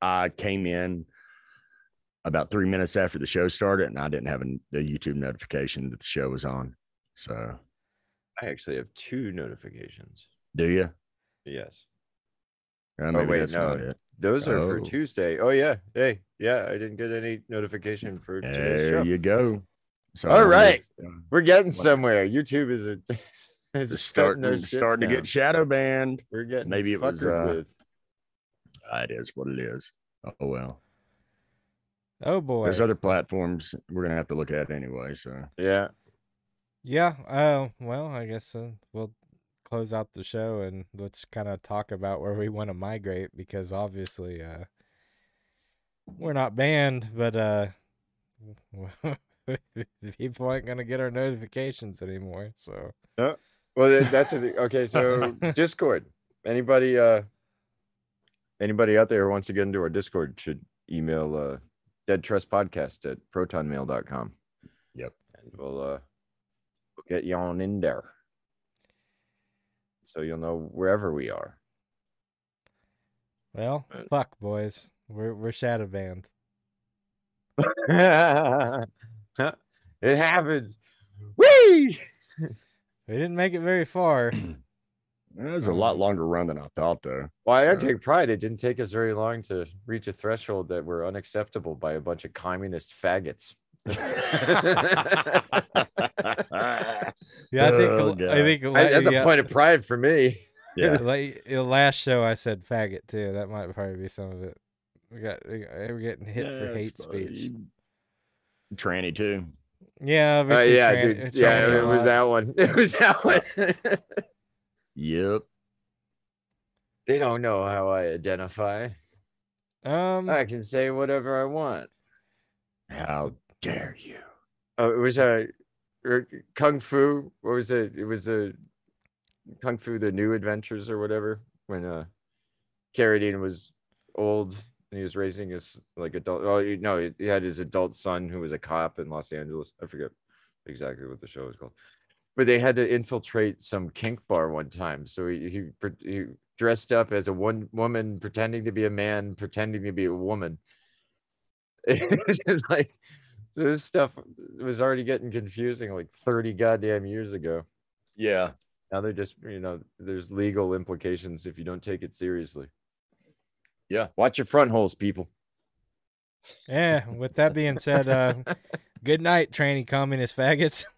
I came in about three minutes after the show started, and I didn't have a, a YouTube notification that the show was on. So,
I actually have two notifications.
do you?
Yes,
Uh, maybe
wait,
that's not
no.
it.
those are for
Oh.
Tuesday. Oh yeah, hey, yeah. I didn't get any notification for
There you go. So,
All right.
if, uh,
We're getting somewhere. YouTube is a is
it's
starting,
starting to get shadow banned.
We're getting
maybe it was, uh,
with.
Uh, it is what it is. Oh well.
Oh boy.
There's other platforms we're gonna have to look at anyway. So
Yeah,
Yeah. Oh well, I guess uh, we'll close out the show and let's kind of talk about where we want to migrate because obviously uh we're not banned, but uh people aren't gonna get our notifications anymore. So
Well, that's a, okay. So Discord. Anybody, uh, anybody out there who wants to get into our Discord should email uh, Dead Trust Podcast at protonmail.com.
Yep.
And we'll uh, we'll get you on in there, so you'll know wherever we are.
well, fuck boys, we're we're shadow banned.
it happens. Whee!
We didn't make it very far.
it was a lot longer run than I thought, though.
Well, I take pride. It didn't take us very long to reach a threshold that were unacceptable by a bunch of communist faggots.
Yeah, I think
Oh,
I think
I- that's
yeah,
a point of pride for me.
yeah.
like the last show I said faggot too. That might probably be some of it. We got we got- we're getting hit for hate
it's funny.
speech.
Tranny too.
Yeah,
Uh, yeah,
tran-
dude.
it's
Yeah, it was that one. It was that one.
Yep.
they don't know how I identify.
Um,
I can say whatever I want.
How dare you?
Oh, it was a kung fu. What was it? It was a kung fu: The New Adventures or whatever. When uh, Carradine was old and he was raising his like adult. Oh you- no, he- he had his adult son who was a cop in Los Angeles. I forget exactly what the show was called, but they had to infiltrate some kink bar one time. So he he, he dressed up as a one woman pretending to be a man, pretending to be a woman. It's just like so this stuff was already getting confusing like 30 goddamn years ago.
Yeah.
Now they're just, you know, there's legal implications if you don't take it seriously.
Yeah.
Watch your front holes, people.
yeah. With that being said, uh, good night, tranny communist faggots.